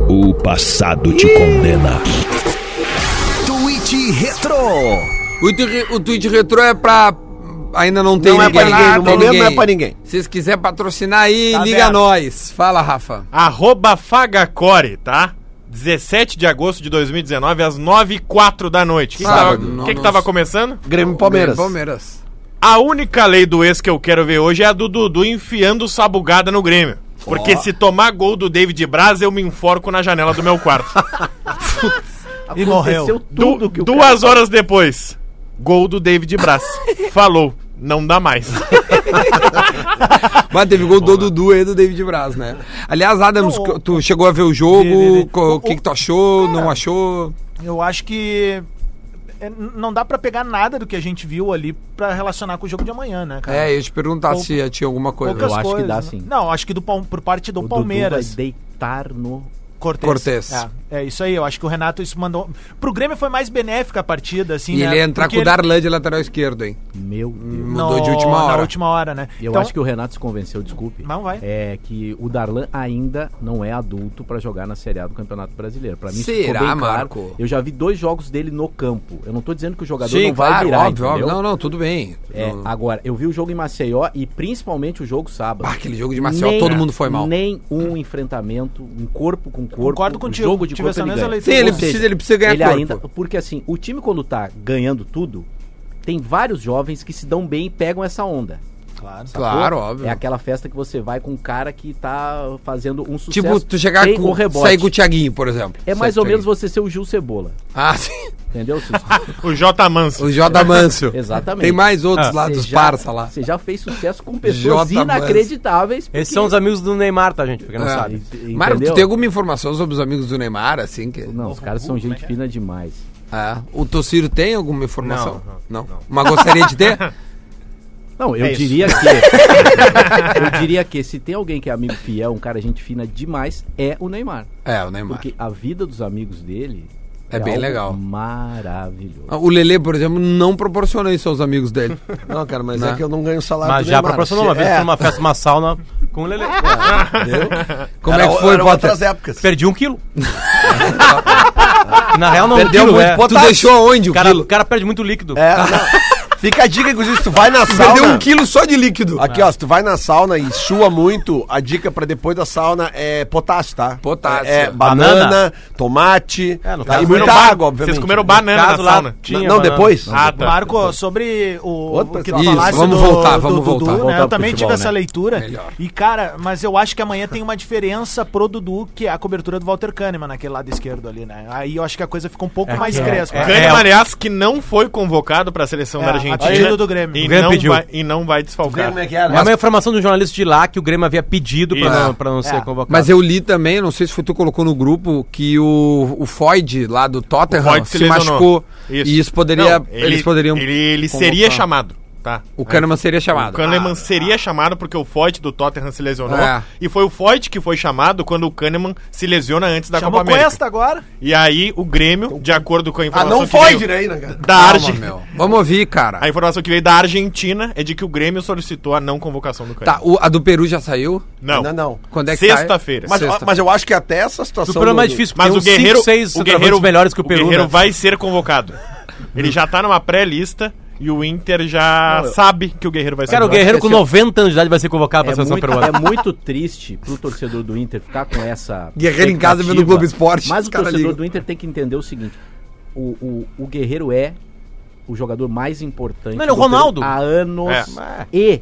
O passado te condena. Tweet Retro. o, tweet, o tweet retrô é pra. Ainda não tem Não é pra ninguém, no tem momento não é pra ninguém. Se vocês quiserem patrocinar aí, Tá liga a aberto. nós. Fala, Rafa. Arroba Fagacore, tá? 17 de agosto de 2019, às 9 h 04 da noite. O que, tava, que que tava começando? Grêmio Palmeiras. Palmeiras. A única lei do ex que eu quero ver hoje é a do Dudu enfiando sabugada no Grêmio. Porque se tomar gol do David Braz, eu me enforco na janela do meu quarto. [LAUGHS] E morreu. Du- duas cara- horas depois, gol do David Braz. [LAUGHS] Falou, não dá mais. Mas teve gol do Dudu aí do David Braz, né? Aliás, Adams, Não, tu chegou a ver o jogo? O que, que tu achou? Cara, não achou? Eu acho que não dá pra pegar nada do que a gente viu ali pra relacionar com o jogo de amanhã, né, cara? É, eu ia te perguntar Pou- se tinha alguma coisa. Eu acho que coisas, dá, né? sim. Não, acho que do, por parte do O Dudu Palmeiras. vai deitar no... Cortez. Cortez. É, é isso aí, eu acho que o Renato isso mandou. Pro Grêmio foi mais benéfica a partida, assim. E né? ele ia entrar Porque com o Darlan de lateral esquerdo, hein? Meu Deus. Mudou de última hora. Na última hora, né? Eu acho que o Renato se convenceu, desculpe. Não vai. É que o Darlan ainda não é adulto pra jogar na Série A do Campeonato Brasileiro. Pra mim Será, ficou bem claro. Marco? Eu já vi dois jogos dele no campo. Eu não tô dizendo que o jogador Sim, não vai claro, virar, óbvio, óbvio. Não, não, tudo bem. É, Não- agora, eu vi o jogo em Maceió e principalmente o jogo sábado. Ah, aquele jogo de Maceió, todo mundo foi mal. Nem um enfrentamento, um corpo com corpo. Concordo contigo, jogo de tive corpo essa ele mesma ganha. leitura. Sim, ele Ou precisa, ele precisa ganhar ele corpo. ainda, porque assim, o time quando tá ganhando tudo, tem vários jovens que se dão bem e pegam essa onda. Claro. Claro, óbvio. É aquela festa que você vai com um cara que tá fazendo um sucesso. Tipo, tu chegar tem com, um rebote. sair com o Thiaguinho, por exemplo. É mais ou o menos você ser o Gil Cebola. Ah, sim. Entendeu? [LAUGHS] O J Manso. O J Manso. [LAUGHS] Exatamente. Tem mais outros lá Você dos já- parça lá. Você já fez sucesso com pessoas J. inacreditáveis. porque- Esses são os amigos do Neymar, tá, gente? Pra quem não É. sabe. Entendeu? Marco, tu tem alguma informação sobre os amigos do Neymar, assim? Que... Não, os caras são gente fina demais. É. O Tociro tem alguma informação? Não, Não? Mas gostaria de ter? [LAUGHS] Não, eu É diria que. eu diria que se tem alguém que é amigo fiel, um cara gente fina demais, é o Neymar. É, o Neymar. Porque a vida dos amigos dele É bem algo legal. Maravilhoso. O Lelê, por exemplo, não proporciona isso aos amigos dele. [LAUGHS] Não, cara, mas Né? é que eu não ganho salário Mas do já proporcionou uma vez É. foi numa festa, uma sauna, Com o Lele. Como Era- é que foi, eram Potter? outras épocas. Perdi um quilo. [LAUGHS] Na real, não Perdeu um quilo, muito é. Tu deixou onde o O cara, quilo? o cara perde muito líquido. É, não. [LAUGHS] Fica a dica, inclusive, se tu vai na [LAUGHS] Tu sauna... perdeu um quilo só de líquido. Aqui, ó, se tu vai na sauna e sua muito, a dica pra depois da sauna é potássio, tá? Potássio. É, é banana, Banana. tomate É, no tá? caso, e muita Comeram ba- água, obviamente. Vocês comeram banana na caso lá, sauna. tinha não, banana. depois. Ah, tá. Marco, sobre o, Outro o que tu. Isso, falasse vamos do, voltar, do vamos Dudu, voltar. né? Voltar Eu também futebol, tive essa né? leitura. Melhor. E, cara, mas eu acho que amanhã tem uma diferença pro Dudu, que é a cobertura do Walter Kahneman naquele lado esquerdo ali, né? Aí eu acho que a coisa fica um pouco É mais é- crespa. é- Kahneman, aliás, que não foi convocado para a seleção É, da a Argentina. pedido do Grêmio. E O Grêmio não, pediu. vai, e não vai desfalcar. é é, É uma informação do jornalista de lá que o Grêmio havia pedido pra Isso. não, pra não ser É. convocado. Mas eu li também, não sei se foi tu colocou no grupo, que o, o Foyd lá do Tottenham se, se machucou. Isso. E isso poderia. Não, eles poderiam. Ele, ele seria chamado, tá? O Kahneman seria chamado. O Kahneman seria chamado porque o Foyt do Tottenham se lesionou. É. E foi o Foyt que foi chamado quando o Kahneman se lesiona antes da Chamou Copa América. Cuesta agora. E aí o Grêmio, de acordo com a Ah, informação não que foi veio direito, cara? da Argentina. Vamos ouvir, cara. A informação que veio da Argentina é de que o Grêmio solicitou a não convocação do Kahneman. Tá, o- a do Peru já saiu? Não. Ainda não. Quando é que sai? Sexta-feira. Mas, Sexta. mas eu acho que até essa situação... O Peru é difícil, Mas o Guerreiro, cinco, seis o Guerreiro melhores que o Peru. Guerreiro né? vai ser convocado. Ele já tá numa pré-lista e o Inter já Não, eu- sabe que o Guerreiro vai ser Cara, o Guerreiro com esse é- 90 anos de idade vai ser convocado pra É seleção muito, peruana. é muito triste pro torcedor do Inter ficar com essa. Guerreiro em casa vendo expectativa, Globo Esporte, Mas o torcedor ligam. do Inter tem que entender o seguinte: o, o, o Guerreiro é o jogador mais importante. Não, ele é o Ronaldo. Há anos. É. E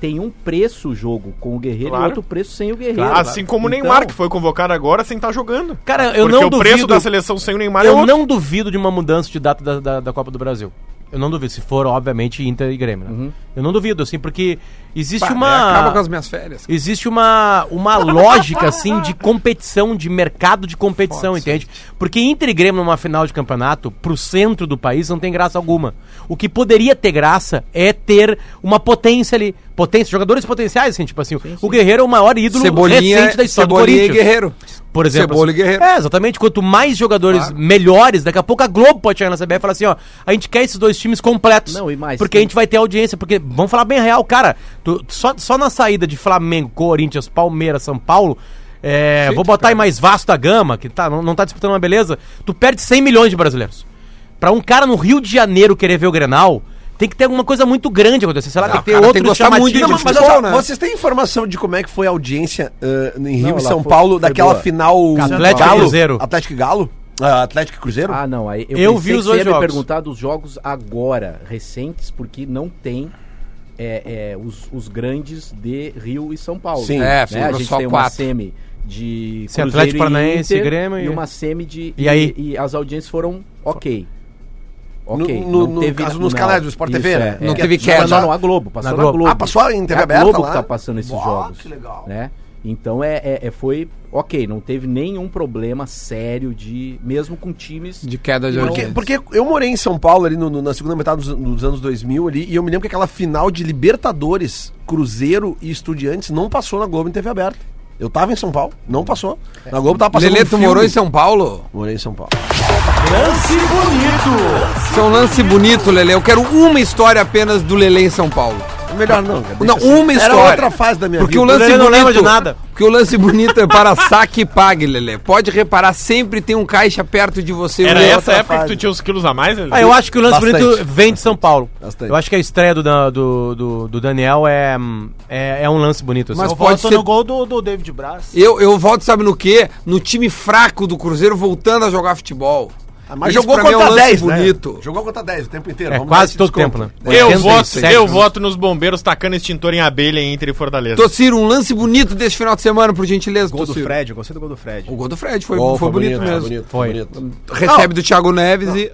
tem um preço o jogo com o Guerreiro Claro. e outro preço sem o Guerreiro. Assim como o Então, Neymar, que foi convocado agora sem estar jogando. Cara, eu Porque não o preço duvido- da seleção sem o Neymar é Eu outro. não duvido de uma mudança de data da, da, da Copa do Brasil. Eu não duvido, se for, obviamente, Inter e Grêmio. né? Eu não duvido, assim, porque existe Pá, uma. Acaba com as minhas férias. Existe uma, uma lógica, assim, de competição, de mercado de competição, ser. entende? Porque Inter e Grêmio numa final de campeonato, pro centro do país, não tem graça alguma. O que poderia ter graça é ter uma potência ali. Potência, jogadores potenciais, assim, tipo assim. O Guerreiro é o maior ídolo Cebolinha, recente da história Cebolinha do e Corinthians. Guerreiro. Por exemplo. Cebola assim. e Guerreiro. É, exatamente. Quanto mais jogadores melhores, daqui a pouco a Globo pode chegar na CBF e falar assim, ó, a gente quer esses dois times completos. Não, e mais, Porque tem- a gente vai ter audiência, porque, vamos falar bem real, cara, tu- só, só na saída de Flamengo, Corinthians, Palmeiras, São Paulo, é, vou botar aí mais Vasco da Gama, que tá, não, não tá disputando uma beleza, tu perde 100 milhões de brasileiros. Pra um cara no Rio de Janeiro querer ver o Grenal, tem que ter alguma coisa muito grande acontecer, sei lá, Ah, tem que ter cara, tem outro que gostar muito de mas, futebol, ó, né? Vocês têm informação de como é que foi a audiência ah, em Rio Não, e São foi- Paulo foi daquela boa. final Atlético Galo? e Cruzeiro. Atlético e Galo? Ah, Atlético e Cruzeiro? Ah, não. Aí eu, Eu vi os que dois você ia me jogos. perguntar dos jogos agora, recentes, porque não tem é, é, os, os grandes de Rio e São Paulo. Sim. É, né? figurou A gente só tem uma quatro. semi de Cruzeiro Atlético Paranaense, Inter Grêmio e- e uma semi de... E aí? E, as audiências foram ok. Ok. No- no- não no teve, caso, nos não. canais do Sport Isso, TV, né? Não teve Não, queda. Não, não, a Globo. Passou Na na Globo. Globo. Ah, passou em TV É a aberta Globo lá? que tá passando esses Uau, jogos. que legal. Né? Então é, é, é- foi ok, não teve nenhum problema sério de mesmo com times De queda de Porque, porque eu morei em São Paulo ali no- no- na segunda metade dos, dos anos 2000 ali, e eu me lembro que aquela final de Libertadores, Cruzeiro e Estudiantes não passou na Globo em TV aberta. Eu tava em São Paulo, não passou. Na Globo tava passando Lelê, um tu filme. morou em São Paulo? Morei em São Paulo. Isso é um lance bonito, Lelê. Eu quero uma história apenas do Lelê em São Paulo. Melhor não, cara. Não, assim. uma Era história. outra fase da minha Porque vida. o lance Lelê não bonito, lembra de nada. Porque o lance bonito é para saque e pague, Lelê. Pode reparar, sempre tem um caixa perto de você. Era Lelê. essa época fase. que tu tinha uns quilos a mais? Lelê? Ah, eu acho que o lance Bastante. bonito vem de São Paulo. Bastante. Eu acho que a estreia do, do, do, do Daniel é, é, é um lance bonito. Assim. Mas Eu pode voto ser- no gol do, do David Braz. Eu, eu volto, sabe no quê? No time fraco do Cruzeiro voltando a jogar futebol. Ah, Mas Isso jogou pra mim é um contra lance 10, bonito. né? Jogou contra 10 o tempo inteiro. É quase todo desconto. tempo, né? Eu 87 voto, eu voto nos bombeiros tacando extintor em abelha em Inter e Fortaleza. Tociro, um lance bonito desse final de semana, por gentileza, Gol do Tociro. Fred, eu gostei do gol do Fred. O gol do Fred foi, Gol, foi, bonito, mesmo. bonito, Foi. bonito. Recebe do Thiago Neves e.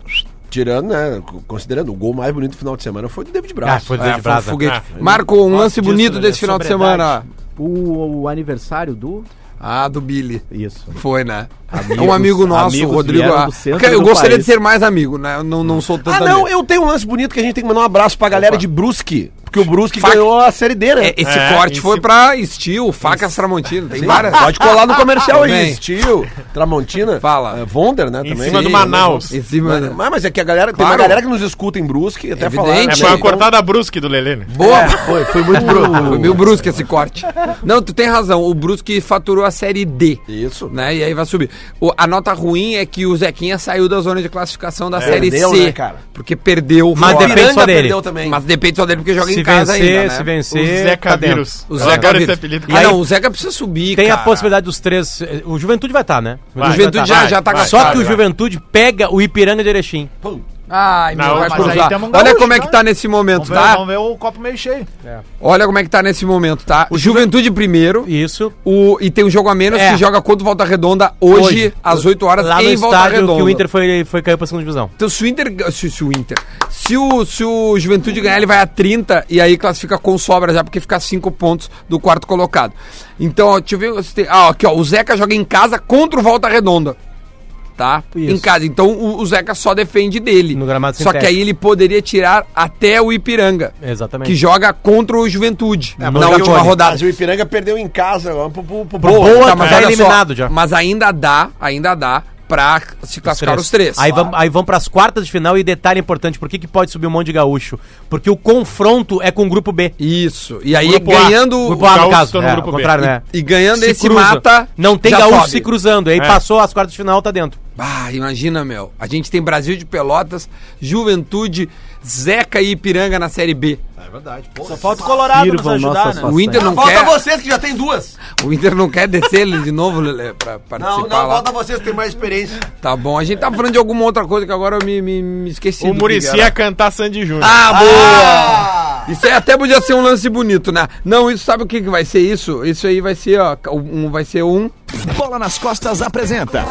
Tirando, né? Considerando, o gol mais bonito do final de semana foi do David Braz. Ah, foi do É, David foi um Braz, né? foguete. Ah. Marco, um lance bonito Lelê, desse final de semana. o, o aniversário do Ah, do Billy. isso. Foi, né? Amigos- um amigo nosso, Rodrigo. ah, eu gostaria país. de ser mais amigo, né? Eu não, não sou tanto Ah, não, amigo. eu tenho um lance bonito que a gente tem que mandar um abraço pra galera Opa. de Brusque. Porque o Brusque Faca- ganhou a Série D, né? É, esse É, corte em foi pra Steel, Facas Tramontina. Tem várias. Pode colar no comercial aí. Steel, Tramontina. Fala. é, Vonder, né? Em também. cima do Sim, Manaus. Em cima, né? Mas, mas é que a galera, tem Claro. uma galera que nos escuta em Brusque, até Evidente. falar. É, foi uma cortada brusque do Lelê, né? Boa! Foi, foi muito brusco. [LAUGHS] Foi meio brusco esse corte. Não, tu tem razão. O Brusque faturou a série D. Isso. Né? E aí vai subir. O- a nota ruim é que o Zequinha saiu da zona de classificação da série Perdeu, C. né, cara? Porque perdeu. Mas fora. depende só dele. perdeu também. Mas depende só dele porque joga Se casa vencer, ainda, né? se O vencer, Zeca tá. Vírus. O Zeca Vírus. esse apelido. Ah, não, o Zeca precisa subir, Tem a cara. possibilidade dos três. O Juventude vai estar, né? Vai, O Juventude vai, já, vai, já tá vai. Só que o vai. Juventude pega o Ipiranga de Erechim. Ai, Não, meu, vai cruzar. um Olha como é que né? tá nesse momento, Vamos ver, tá? vamos ver o copo meio cheio. Olha como é que tá nesse momento, tá? O Juventude primeiro. Isso. O, e tem um jogo a menos É. que joga contra o Volta Redonda hoje, Hoje. às 8 horas, Lá no em Volta estádio Redonda. que o Inter foi, foi cair pra segunda divisão. Então, se o Inter. Se, se o Inter. Se o, se o Juventude ganhar, ele vai a 30 e aí classifica com sobra já, porque fica 5 pontos do quarto colocado. Então, ó, deixa eu ver. se tem- Ah, aqui, ó. O Zeca joga em casa contra o Volta Redonda. Tá? Isso. Em casa. Então, o, o Zeca só defende dele. No gramado Só que aí ele poderia tirar até o Ipiranga. Exatamente. Que joga contra o Juventude É, na última rodada. Mas o Ipiranga perdeu em casa agora pro, pro, pro Pro Boa. Boa, Tá, mas tá olha só, eliminado já. Mas ainda dá, ainda dá pra se classificar os três. Aí vamos aí vamos pras quartas de final e detalhe importante, por que, que pode subir um monte de gaúcho? Porque o confronto é com o grupo B. Isso. E aí Grupo A. ganhando. Grupo A, no caso, tá no é, grupo B. contrário, né? E ganhando Se esse cruza. mata. Não tem gaúcho sobe. se cruzando. Aí É. passou as quartas de final, tá dentro. Ah, imagina, meu. A gente tem Brasil de Pelotas, Juventude, Zeca e Ipiranga na Série B. Só falta o Colorado nos Sirvam ajudar, né? O Inter não quer. vocês que já tem duas. O Inter não quer descer ele de novo, Lelê, pra Não, participar não, lá. volta vocês que tem mais experiência. Tá bom. A gente tá falando de alguma outra coisa que agora eu me, me, me esqueci. O Murici que ia cantar Sandy Júnior. Ah, boa! Isso aí até podia ser um lance bonito, né? Não, isso sabe o que, que vai ser isso? Isso aí vai ser, ó, um, vai ser um Bola nas costas apresenta.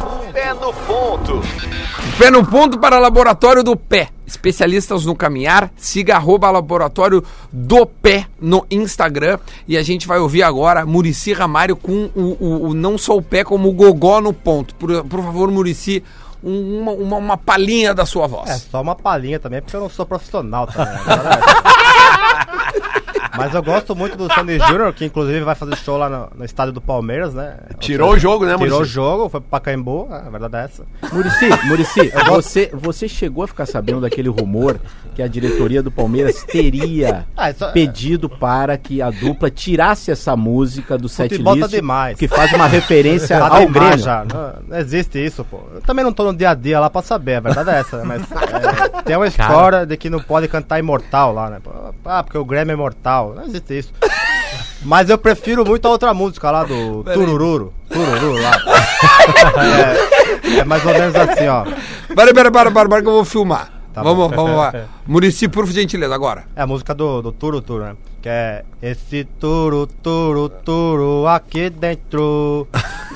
Pé no ponto para Laboratório do Pé. Especialistas no caminhar, siga arroba Laboratório do Pé no Instagram. E a gente vai ouvir agora Murici Ramário com o, o- o- não só o pé, como o gogó no ponto. Por, por favor, Murici, uma, uma, uma palhinha da sua voz. É, só uma palhinha também, porque eu não sou profissional também. [LAUGHS] Mas eu gosto muito do Sandy Júnior, que inclusive vai fazer show lá no, no estádio do Palmeiras, né? Tirou o jogo, né, Tirou o jogo, foi pro Pacaembu, a verdade é essa. Murici, Murici, você, você chegou a ficar sabendo daquele rumor que a diretoria do Palmeiras teria Ah, isso é- pedido para que a dupla tirasse essa música do set tá list, demais. que faz uma referência Tá ao Grêmio. já. Não, não existe isso, pô. Eu também não tô no dia a dia lá pra saber, a verdade é essa, né? Mas é, tem uma história de que não pode cantar imortal lá, né? Ah, porque o Grêmio é imortal. Não existe isso. Mas eu prefiro muito a outra música lá do Turururu. Tururu lá. É, é mais ou menos assim, ó. Pera, pera, para, para, para que eu vou filmar. Tá vamos, bom. vamos lá. [LAUGHS] Murici, por gentileza, agora. É a música do, do Turu Turu, né? Que é Esse Turu Turu Turu aqui dentro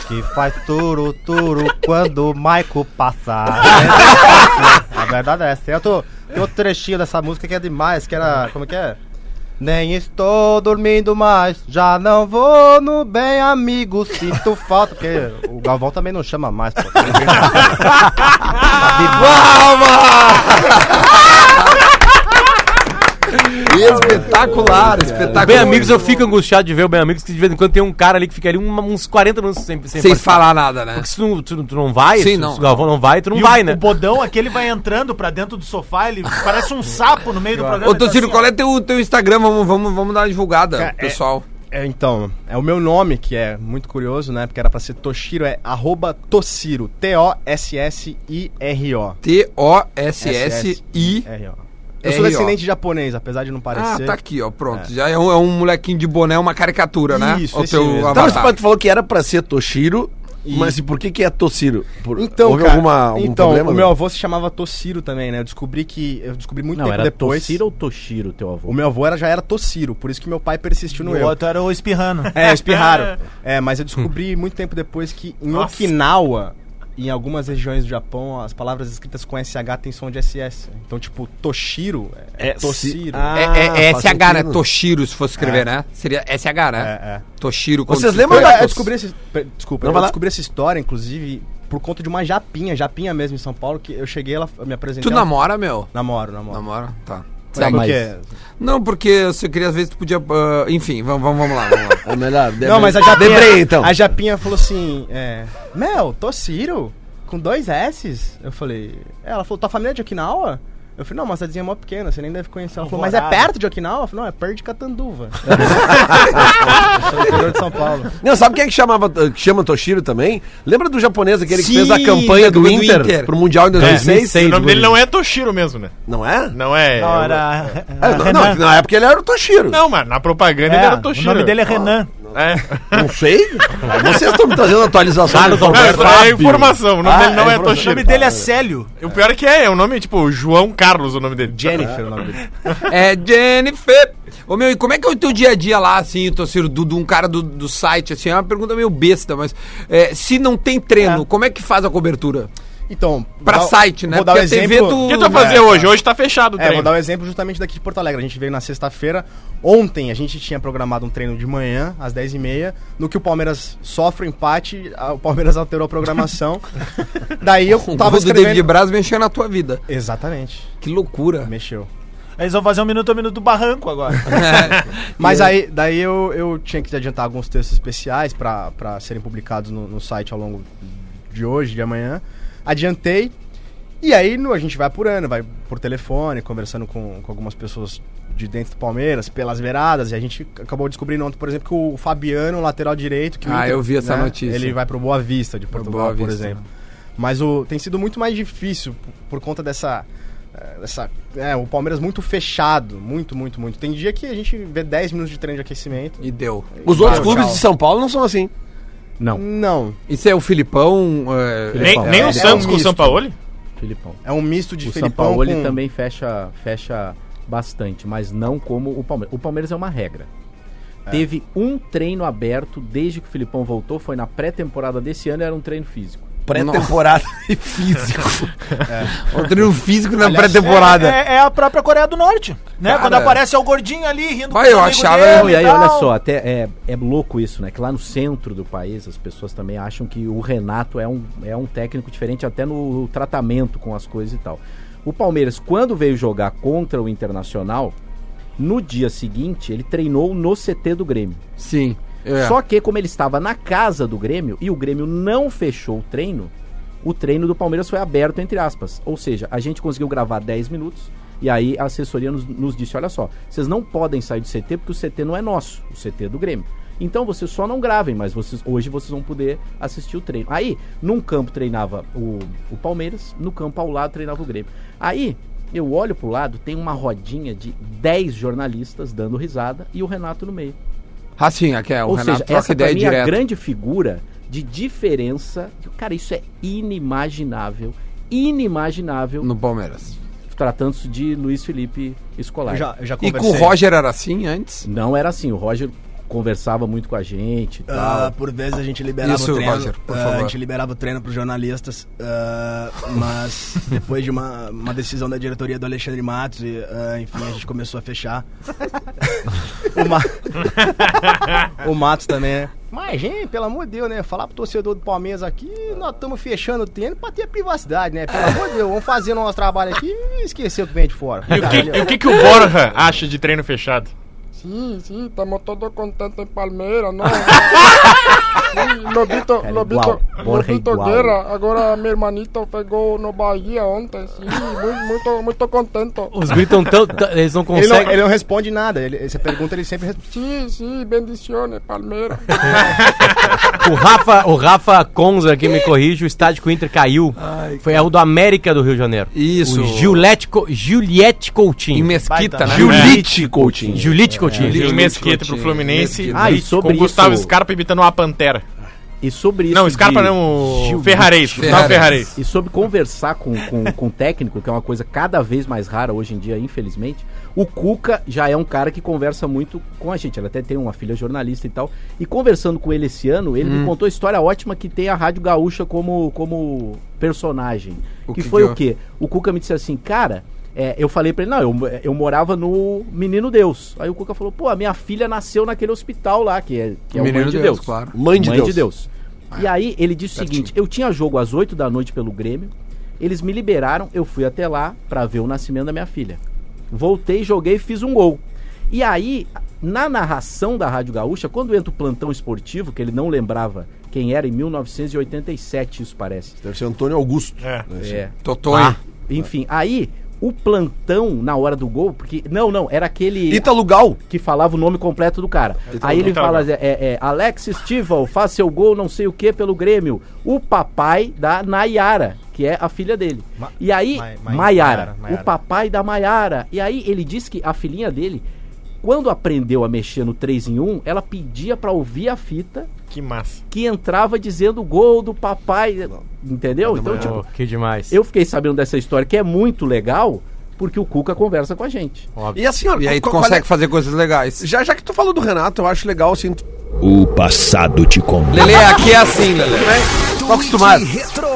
Que faz Turu Turu quando o Maico passar [LAUGHS] A verdade é essa Tem outro, tem outro trechinho dessa música que é demais Que era, como que é? Nem estou dormindo mais, já não vou no bem amigo, sinto falta. Porque o Galvão também não chama mais, pô. [LAUGHS] Tá [LAUGHS] Espetacular, espetacular. Bem Amigos, eu fico angustiado de ver o Bem Amigos, que de vez em quando tem um cara ali que fica ali uns 40 minutos sem, sem, Sem falar nada, né? Porque se tu, tu- tu não vai, Sim, se, não. se o Galvão não vai, tu não E vai, o, né? o bodão aquele vai entrando pra dentro do sofá, ele parece um sapo no meio do programa. Ô, tá Tociro, assim, qual é teu, teu Instagram? Vamos, vamos, vamos dar uma divulgada, Cara, é- pessoal. É, então, é o meu nome que é muito curioso, né? Porque era pra ser Toshiro, é arroba Toshiro, T-O-S-S-I-R-O. T-O-S-S-I. Eu sou descendente de japonês, apesar de não Ah, parecer. tá aqui, ó, pronto. Já é um, é um molequinho de boné, uma caricatura, né? Isso, o esse teu mesmo. Então, mas avatar. tu falou que era pra ser Toshiro, E- mas e por que que é Toshiro? Por, Então, houve cara, alguma, algum então problema? o meu avô se chamava Toshiro também, né? Eu descobri que eu descobri muito Não, tempo era depois. Toshiro ou Toshiro, teu avô? O meu avô era, já era Toshiro, por isso que meu pai persistiu no O eu. outro era o espirrando. [LAUGHS] É, espirraram. [LAUGHS] É, mas eu descobri muito tempo depois que em Nossa. Okinawa, em algumas regiões do Japão, as palavras escritas com SH tem som de SS. Então, tipo, Toshiro é, É, Toshiro. Ah, É, é, é SH, né? Toshiro, se fosse escrever, né? Seria SH, né? É, é. Toshiro. Vocês lembram da- eu descobri esse, desculpa, Não, eu descobri essa história, inclusive, por conta de uma japinha, japinha mesmo em São Paulo, que eu cheguei, ela me apresentei. Tu namora, meu? Namoro, namoro. Namora? Tá. Tá, mas-? Não, porque você queria ver se tu podia. ah, enfim, vamos, vamos, vamos lá. Vamos lá. É melhor. Não, mas a Japinha, Debrei, então. a Japinha falou assim, é, Mel, tô Ciro, com dois S's. Eu falei, ela falou, tua família é de Okinawa? Eu falei, não, mas a cidadezinha é mó pequena, você nem deve conhecer. Ela falou, mas é perto de Okinawa? Eu falei, não, é perto de Catanduva. Eu sou do interior de São Paulo. Não, sabe quem é que chamava, que chama Toshiro também? Lembra do japonês, aquele que Sim, fez a campanha do, do Inter, Inter. pro Mundial em 2006? o nome dele não é Toshiro mesmo, né? Não é? Não é. Não, era. É, não, não, na época ele era o Toshiro. Não, mas na propaganda É, ele era o Toshiro. nome dele é Renan. É. Não sei. Vocês estão me trazendo atualização. Carlos do Não, Alberto. é, é informação. O nome Ah, dele não é é, informação. O Toshiro. nome dele é Célio. O pior é que é, é o nome, tipo, João Carlos, o nome dele. Jennifer, o nome dele. É Jennifer. Ô meu, e como é que é o teu dia a dia lá, assim, Tociro, do, de um cara do, do site, assim, é uma pergunta meio besta, mas é, se não tem treino, como é que faz a cobertura? Então, Pra vou dar- site, né? Vou dar o Porque a TV exemplo... O que tu vai fazer É, hoje? Hoje tá fechado o É, vou treino. dar um exemplo justamente daqui de Porto Alegre. A gente veio na sexta-feira. Ontem a gente tinha programado um treino de manhã, às 10h30. No que o Palmeiras sofre o empate, a- o Palmeiras [LAUGHS] alterou a programação. [LAUGHS] Daí eu O tava gol do David escrevendo... Braz mexendo na tua vida. Exatamente. Que loucura. Mexeu. Eles vão fazer um minuto a minuto do barranco agora. [LAUGHS] Mas aí, daí eu, eu tinha que adiantar alguns textos especiais pra pra serem publicados no, no site ao longo de hoje, de amanhã. Adiantei. E aí no- a gente vai apurando, vai por telefone, conversando com, com algumas pessoas de dentro do Palmeiras, pelas veradas. E a gente acabou descobrindo ontem, por exemplo, que o Fabiano, lateral direito... Que o Ah, eu vi essa notícia. Ele vai pro Boa Vista de Portugal, Boa por Vista. exemplo. Mas o, tem sido muito mais difícil por, por conta dessa... eh, dessa é, o Palmeiras muito fechado, muito, muito, muito. Tem dia que a gente vê 10 minutos de treino de aquecimento. E deu. Os outros clubes tchau. de São Paulo não são assim. Não, Não, Isso é o Filipão. é, Nem, É, nem é o um Santos com o. Sampaoli? Filipão. é um misto de o São Felipão Paulo com... também fecha, fecha bastante, mas não como o Palmeiras. O Palmeiras é uma regra. Teve um treino aberto desde que o Filipão voltou, foi na pré-temporada desse ano, era um treino físico. Pré-temporada [LAUGHS] e físico. O treino físico na pré-temporada. É, é a própria Coreia do Norte, né? Cara. Quando aparece o gordinho ali rindo Vai, eu achava- dele e aí, tal. olha só, até é, é louco isso, né? Que lá no centro do país as pessoas também acham que o Renato é um, é um técnico diferente até no tratamento com as coisas e tal. O Palmeiras, quando veio jogar contra o Internacional, no dia seguinte ele treinou no CT do Grêmio. Sim. É. Só que, como ele estava na casa do Grêmio e o Grêmio não fechou o treino, o treino do Palmeiras foi aberto, entre aspas. Ou seja, a gente conseguiu gravar 10 minutos e aí a assessoria nos, nos disse: olha só, vocês não podem sair do CT porque o CT não é nosso, o CT é do Grêmio. Então vocês só não gravem, mas vocês, hoje vocês vão poder assistir o treino. Aí, num campo treinava o, o Palmeiras, no campo ao lado treinava o Grêmio. Aí, eu olho pro lado, tem uma rodinha de 10 jornalistas dando risada e o Renato no meio. Assim, aqui é, o Ou Renato seja, troca essa ideia mim é a grande figura de diferença. Cara, isso é inimaginável. Inimaginável No Palmeiras. tratando-se de Luiz Felipe Scolari. Eu já, eu já E com o. Roger era assim antes? Não era assim, o Roger conversava muito com a gente e tal. Ah, por vezes a gente liberava Isso, o treino. Roger, por favor. a gente liberava o treino pros jornalistas, ah, mas [LAUGHS] depois de uma, uma decisão da diretoria do Alexandre Matos, e, enfim, a gente começou a fechar. [LAUGHS] O, Ma... [LAUGHS] o Matos também, né? Mas, gente, pelo amor de Deus, né? Falar pro torcedor do Palmeiras aqui, nós estamos fechando o treino pra ter privacidade, né? Pelo amor de Deus, vamos fazer nosso trabalho aqui e esquecer o que vem de fora. E o que, e o que, que o Borja acha de treino fechado? Sim, sim, estamos todos contentes em Palmeiras, [LAUGHS] não? Lobito, Cara, Lobito, igual, Borja Lobito igual. Guerra, agora meu hermanito pegou no Bahia ontem, sim, muito, muito, muito contente. Os gritam tão. Eles não Ele não, conseguem. ele não responde nada. Ele, você pergunta, ele sempre responde. Sim, sim, bendiciones, Palmeiras. [LAUGHS] O Rafa, o Rafa Conza aqui me corrige, o estádio que o Inter caiu. foi o do América do Rio de Janeiro. Isso. O Giuliette, Co- Juliette Em Coutinho. Mesquita, Baita, né? Julite Coutinho. Juliette Coutinho. Gil Mesquita pro Coutinho, Fluminense. Mesquita. Ah, e sobre com o Gustavo isso- Scarpa imitando uma pantera. E sobre isso. Não, Scarpa de- não, o Gil- Ferrarez. E sobre conversar com, com, com o técnico, que é uma coisa cada vez mais rara hoje em dia, infelizmente, o Cuca já é um cara que conversa muito com a gente. Ele até tem uma filha jornalista e tal. E conversando com ele esse ano, ele Hum. me contou a história ótima que tem a Rádio Gaúcha como, como personagem. O que, que foi que o quê? O Cuca me disse assim, cara. é, eu falei pra ele, não, eu, eu morava no Menino Deus. Aí o Cuca falou, pô, a minha filha nasceu naquele hospital lá, que é, que é o Menino Mãe de Deus, Deus. claro. Mãe de Deus. E aí ele disse o seguinte: eu tinha jogo às 8 da noite pelo Grêmio, eles me liberaram, eu fui até lá pra ver o nascimento da minha filha. Voltei, joguei, fiz um gol. E aí, na narração da Rádio Gaúcha, quando entra o plantão esportivo, que ele não lembrava quem era, em 1987, isso parece. Deve ser Antônio Augusto. É. É. Totonho. Ah, enfim, aí o plantão na hora do gol, porque. Não, não, era aquele. Ítalo Gal. Que falava o nome completo do cara. aí ele fala: Gal. é, é, Alex Stival, faz seu gol, não sei o que, pelo Grêmio. O papai da Nayara, que é a filha dele. Ma- e aí, Ma- Ma- Maiara, Maiara, Maiara. o papai da Maiara. E aí ele disse que a filhinha dele, quando aprendeu a mexer no 3 em 1, ela pedia pra ouvir a fita Que massa. que entrava dizendo gol do papai. Entendeu? Então, tipo, Pô, que demais. eu fiquei sabendo dessa história que é muito legal, porque o Cuca conversa com a gente. E assim, ó, E aí tu consegue é- fazer coisas legais. Já, já que tu falou do Renato, eu acho legal, assim, tu- O passado te condena. Lele, aqui é assim, Lele. Tô acostumado. Retro.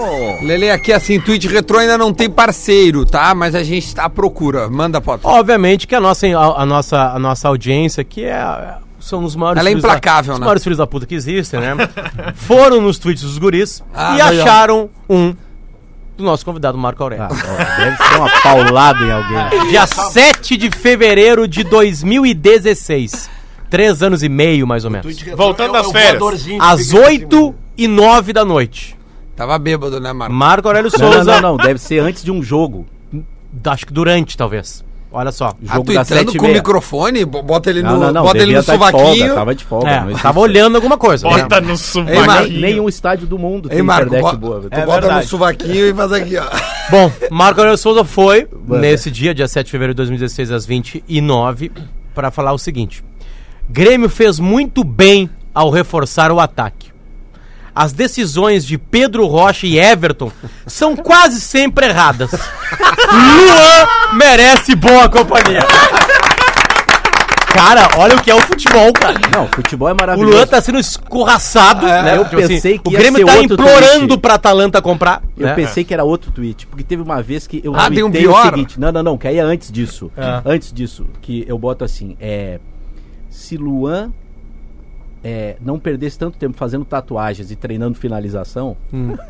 Lele, aqui é assim, Twitch Retro ainda não tem parceiro, tá? Mas a gente tá à procura. Manda, Potter. Obviamente que a nossa, a, a nossa, a nossa audiência, que é, são os maiores Ela é filhos implacável, da, os né? maiores filhos da puta que existem, né? [LAUGHS] Foram nos tweets dos guris Ah, e acharam um do nosso convidado Marco Aurélio. Ah, deve ser uma paulada em alguém. [LAUGHS] Dia 7 de fevereiro de 2016. Três anos e meio, mais ou menos. Voltando das férias. Às 8 e 9 da noite. Tava bêbado, né, Marco? Marco Aurélio Não, não, Souza. não, não, deve ser antes de um jogo. Acho que durante, talvez. Olha só. Ah, Jogo sete e com o microfone, bo- bota ele no, Não, não, não, bota ele no tá de folga, suvaquinho. tava de folga. É, não tava olhando alguma coisa. né? Bota no subaquinho. Nenhum estádio do mundo Ei, Marco, internet bo- boa. tu velho. bota no verdade. suvaquinho e faz aqui, ó. [LAUGHS] Bom, Marco Aurélio Souza foi nesse dia, dia 7 de fevereiro de 2016, às 29, para falar o seguinte: Grêmio fez muito bem ao reforçar o ataque. As decisões de Pedro Rocha e Everton são quase sempre erradas. Luan merece boa companhia. Cara, olha o que é o futebol, cara. Não, futebol é O maravilhoso. Luan tá sendo escorraçado, né? eu Tipo pensei que o ia Grêmio ser tá outro implorando tweet. pra Atalanta comprar. Eu né? pensei que era outro tweet, porque teve uma vez que eu Ah, tem um tuitei o pior? seguinte. Não, não, não, que aí é antes disso. Ah. Antes disso, que eu boto assim, é. Se Luan é, não perdesse tanto tempo fazendo tatuagens e treinando finalização, Hum. [LAUGHS]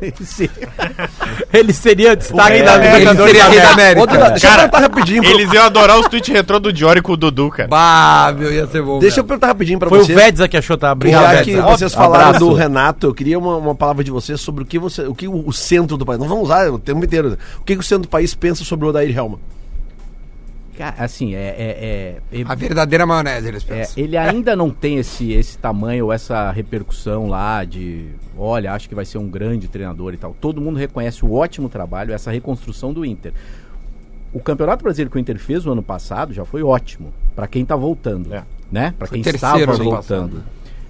Ele seria destaque Ele da Ele Libertadores seria da rei da América. América. Outra, deixa eu Cara, perguntar rapidinho. pra- Eles iam adorar os tweets retrô do Diori com o Dudu, cara. Bah, meu, ia ser bom. Deixa eu mesmo. perguntar rapidinho pra Foi o vocês. Vedza que achou, tá? Obrigado, Já que vocês falaram abraço. do Renato, eu queria uma, uma palavra de vocês sobre o que você, o que o, o centro do país, não vamos usar o tempo inteiro, né? o que, que o centro do país pensa sobre o Odair Helma? Assim, é. é- é- A verdadeira maionese, eles É, pensam. ele ainda não tem esse, esse tamanho essa repercussão lá de olha, acho que vai ser um grande treinador e tal. Todo mundo reconhece o ótimo trabalho, essa reconstrução do Inter. O Campeonato Brasileiro que o Inter fez o ano passado já foi ótimo para quem tá voltando, É. né? Para quem estava voltando.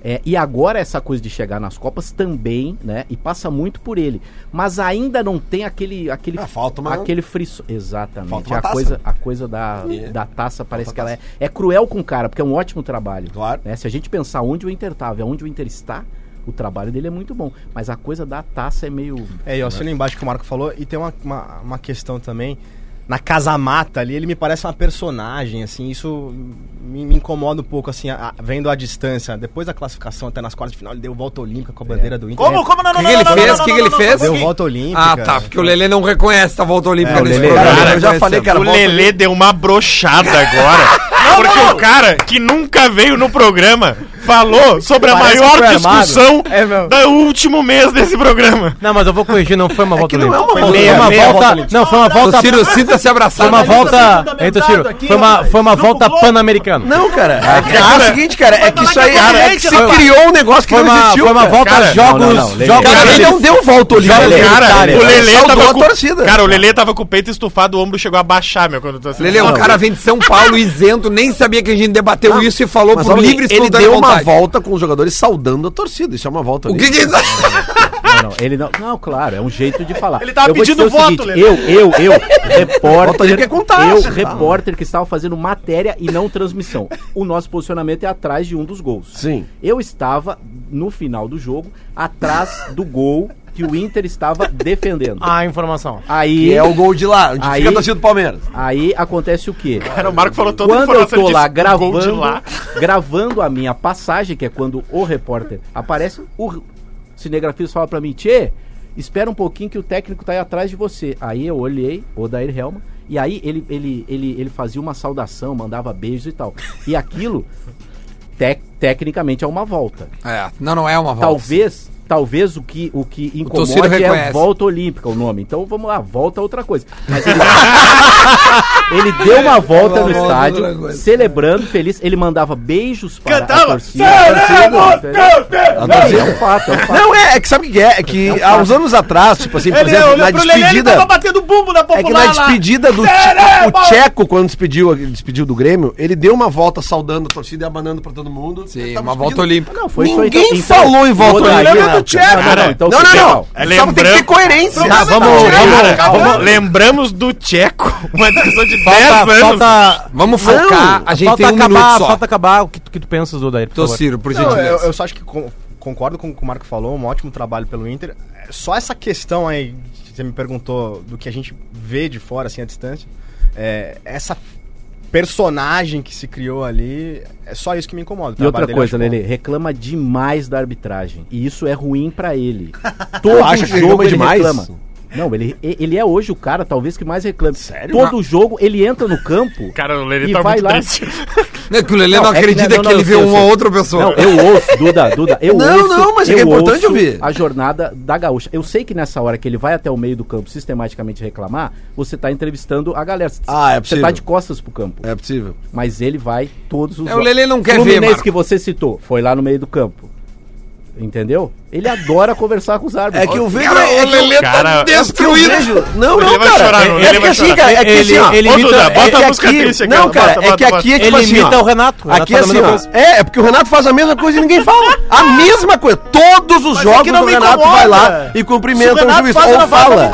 É, e agora essa coisa de chegar nas Copas também, né? E passa muito por ele. Mas ainda não tem aquele aquele Ah, falta uma- aquele friso. Exatamente. Falta uma a taça. coisa a coisa da, É. da taça parece Falta que ela é, é cruel com o cara, porque é um ótimo trabalho. Claro. né? Se a gente pensar onde o Inter estava e onde o Inter está, o trabalho dele é muito bom. Mas a coisa da taça é meio. É, e eu assino embaixo que o Marco falou, e tem uma, uma, uma questão também. Na Casa Mata ali, ele me parece uma personagem, assim, isso me, me incomoda um pouco, assim, a- a- vendo a distância. Depois da classificação até nas quartas de final, ele deu volta olímpica com a bandeira do Inter. Como, como? Não, O não, que, que ele não, não, fez? não, O que, não, que ele não, fez? Deu volta olímpica. Ah, tá, porque o Lelê não reconhece a volta olímpica É, o nesse Lelê- programa. Cara, não eu já falei, cara, o Lelê deu uma brochada agora. porque o cara que nunca veio no programa falou sobre a Parece que maior armado. discussão É mesmo. do último mês desse programa. Não, mas eu vou corrigir, não foi uma volta não é uma Foi volta meia, olímpica. meia volta. Meia Não, foi uma volta. Ciro sinta-se Foi abraçado. uma volta. Eita, Ciro. Foi uma, foi uma volta pan-americana. Não, cara, é, que é o seguinte, cara, é que isso aí cara, é que se foi uma- criou um negócio que Foi não uma, existiu. foi uma cara. volta Cara, jogos. não, não, jogos Cara, ele não deu volta olímpica. Jogos Cara, Itália. o Lelê Ele saudou tava a com, torcida. Cara, o Lelê tava com o peito estufado, o ombro chegou a baixar, meu, quando eu tô assistindo. Lelê, o cara vem de São Paulo isento, nem sabia que a gente debateu isso e falou Mas por olha, livre e ele deu uma vontade. volta com os jogadores saudando a torcida. Isso é uma volta O que que é isso? Não, não, ele não. Não, claro, é um jeito de falar. Ele tava Eu pedindo voto, Lelê. Eu, eu, eu, [LAUGHS] Volta repórter. é com taça, eu, tá? repórter que estava fazendo matéria e não transmissão. O nosso posicionamento é atrás de um dos gols. Sim. Eu estava, no final do jogo, atrás do gol que o Inter estava defendendo. A informação. Aí, Que é o gol de lá, onde Aí- fica a torcida do Palmeiras. aí acontece o quê? Cara, o Marco falou toda a Quando eu tô lá de gravando, lá. gravando a minha passagem, que é quando o repórter aparece, o cinegrafista fala pra mim, Tchê, espera um pouquinho que o técnico tá aí atrás de você. Aí eu olhei, o Dair Helma, E aí ele, ele, ele, ele fazia uma saudação, mandava beijos e tal. E aquilo, tec- tecnicamente, é uma volta. É, não, não é uma volta. Talvez, talvez o que, o que incomode é reconhece. a volta olímpica o nome. Então vamos lá, volta é outra coisa. [LAUGHS] Mas ele, [LAUGHS] ele deu uma volta no volta é estádio, celebrando, feliz. Ele mandava beijos para a Cantava, torcida. A torcida, é um fato, é um fato. Não, é, é que sabe o que é? É que há uns anos atrás, tipo assim, por Ele exemplo, na Lelê, ele despedida. tava batendo bumbo na É que popular na despedida do o Tcheco, quando despediu, despediu do Grêmio, ele deu uma volta saudando a torcida e abanando pra todo mundo. Sim, uma volta olímpica. Não, foi isso aí, Ninguém então- então- falou em volta Outra olímpica. Do Tcheco? Não, não, não, então Não, não, não. É Só tem que ter coerência. Tá, vamos- vamos- Vamos- lembramos do Tcheco, uma discussão de 10 Falta, anos. falta, Vamos focar, a gente falta tem um acabar, falta acabar o que, tu- que tu pensas, Duda, aí, por favor. Tociro, por Não, eu, gentileza. eu só acho que con- concordo com o que o Marco falou, um ótimo trabalho pelo Inter. Só essa questão aí, que você me perguntou do que a gente vê de fora, assim, à distância, é, essa personagem que se criou ali, é só isso que me incomoda. E outra coisa. Lele, reclama demais da arbitragem. E isso é ruim pra ele. [LAUGHS] Todo acha que jogo reclama ele demais? reclama. Não, ele, ele é hoje o cara, talvez, que mais reclama. Sério? Todo jogo ele entra no campo. [LAUGHS] Cara, o Lelê E tá vai muito lá. triste. Não, é que o Lelê não, Não, é que- acredita não, que, não, ele vê uma outra pessoa. Não, eu ouço, Duda, Duda, eu Não, ouço. não, mas é que é importante ouço ouvir. A jornada da gaúcha. Eu sei que nessa hora que ele vai até o meio do campo sistematicamente reclamar, você tá entrevistando a galera. Ah, é Você possível. tá de costas pro campo. É possível. Mas ele vai todos os É, o Lelê não quer ver, Fluminense Marco. que você citou, foi lá no meio do campo. Entendeu? Ele adora conversar com os árbitros. É que eu vejo. Cara, é o que Lelê Cara, tá destruído. vejo- Não, O não, vai cara. chorar, é, o é que assim, cara, é que Ele- assim, ó, ele imita- Duda, é bota que a música aqui- triste aqui. Não, cara, Bota, é que bota. aqui é tipo Ele assim, imita ó, o Renato. O Aqui faz a assim, ó. É, é porque o Renato faz a mesma coisa e ninguém fala. A mesma coisa. Todos os Mas é jogos que me Renato incomoda. vai lá e o cumprimenta o juiz. Ou fala.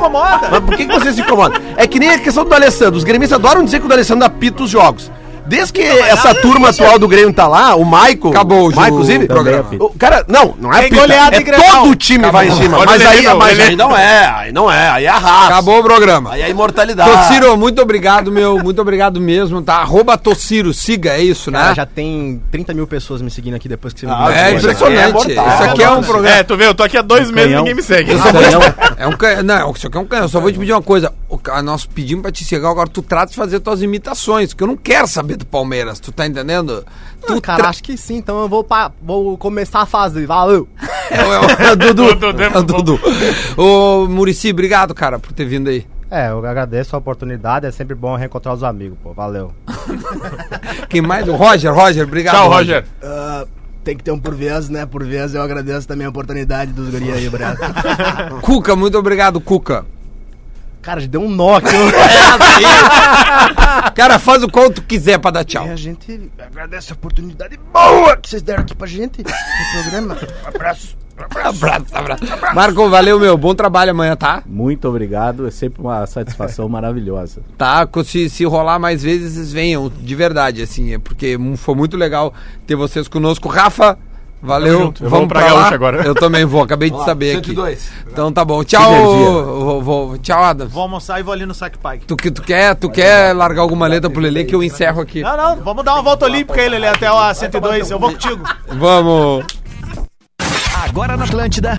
Mas por que, que você se incomoda? É que nem a questão do Alessandro. Os gremistas adoram dizer que o Alessandro apita os jogos. Desde que essa turma atual do Grêmio tá lá, o Maico. Acabou o Maico, inclusive. programa. O cara, não, não é goleada É todo o time vai em cima. Mas aí, Lelê, mas aí não é, aí não é, aí é a raça. Acabou o programa. Aí é a imortalidade. Tociro, muito obrigado, meu. Muito obrigado mesmo, tá? Arroba Tociro, siga, é isso, né? Cara, já tem 30 mil pessoas me seguindo aqui depois que você me Ah. É Isso impressionante. é. Isso aqui é um programa. É, tu vê, eu tô aqui há dois meses e ninguém me segue. É um canhão. Não, isso aqui é um canhão. Eu só vou te pedir uma coisa. Nós pedimos pra te chegar, agora tu trata de fazer tuas imitações, que eu não quero saber do Palmeiras, tu tá entendendo? Tu Ah, cara, tra- acho que sim, então eu vou, pa- vou começar a fazer. Valeu! [LAUGHS] É, o- [LAUGHS] é o Dudu. É É o Dudu. Ô, Murici, obrigado, cara, por ter vindo aí. É, eu agradeço a oportunidade, é sempre bom reencontrar os amigos, pô. Valeu. [LAUGHS] Quem mais? O Roger, Roger, obrigado. Tchau, Roger. Ah, tem que ter um por vez, né? Por vez eu agradeço também a oportunidade dos guri aí, obrigado. Cuca, muito obrigado, Cuca. Cara, deu um nó aqui. [LAUGHS] Cara, faz o qual tu quiser pra dar tchau. E a gente agradece a oportunidade boa que vocês deram aqui pra gente no programa. [LAUGHS] Um abraço. Abraço, abraço. Marco, valeu, meu. Bom trabalho amanhã, tá? Muito obrigado, é sempre uma satisfação maravilhosa. Tá, se, se rolar mais vezes, vocês venham, de verdade, assim, é porque foi muito legal ter vocês conosco. Rafa, valeu. Eu vou pra lá. Gaúcha agora. Eu também vou, acabei de Vamos lá, saber 102. aqui. Então tá bom. Tchau, vou- vou- tchau, Adam. Vou almoçar e vou ali no Saque Pai. Tu, tu quer, tu quer largar alguma letra pro Lelê que eu encerro aqui? Não, não, vamos dar uma volta olímpica aí, Lelê, até a 102. Eu vou contigo. Vamos. Agora na Atlântida,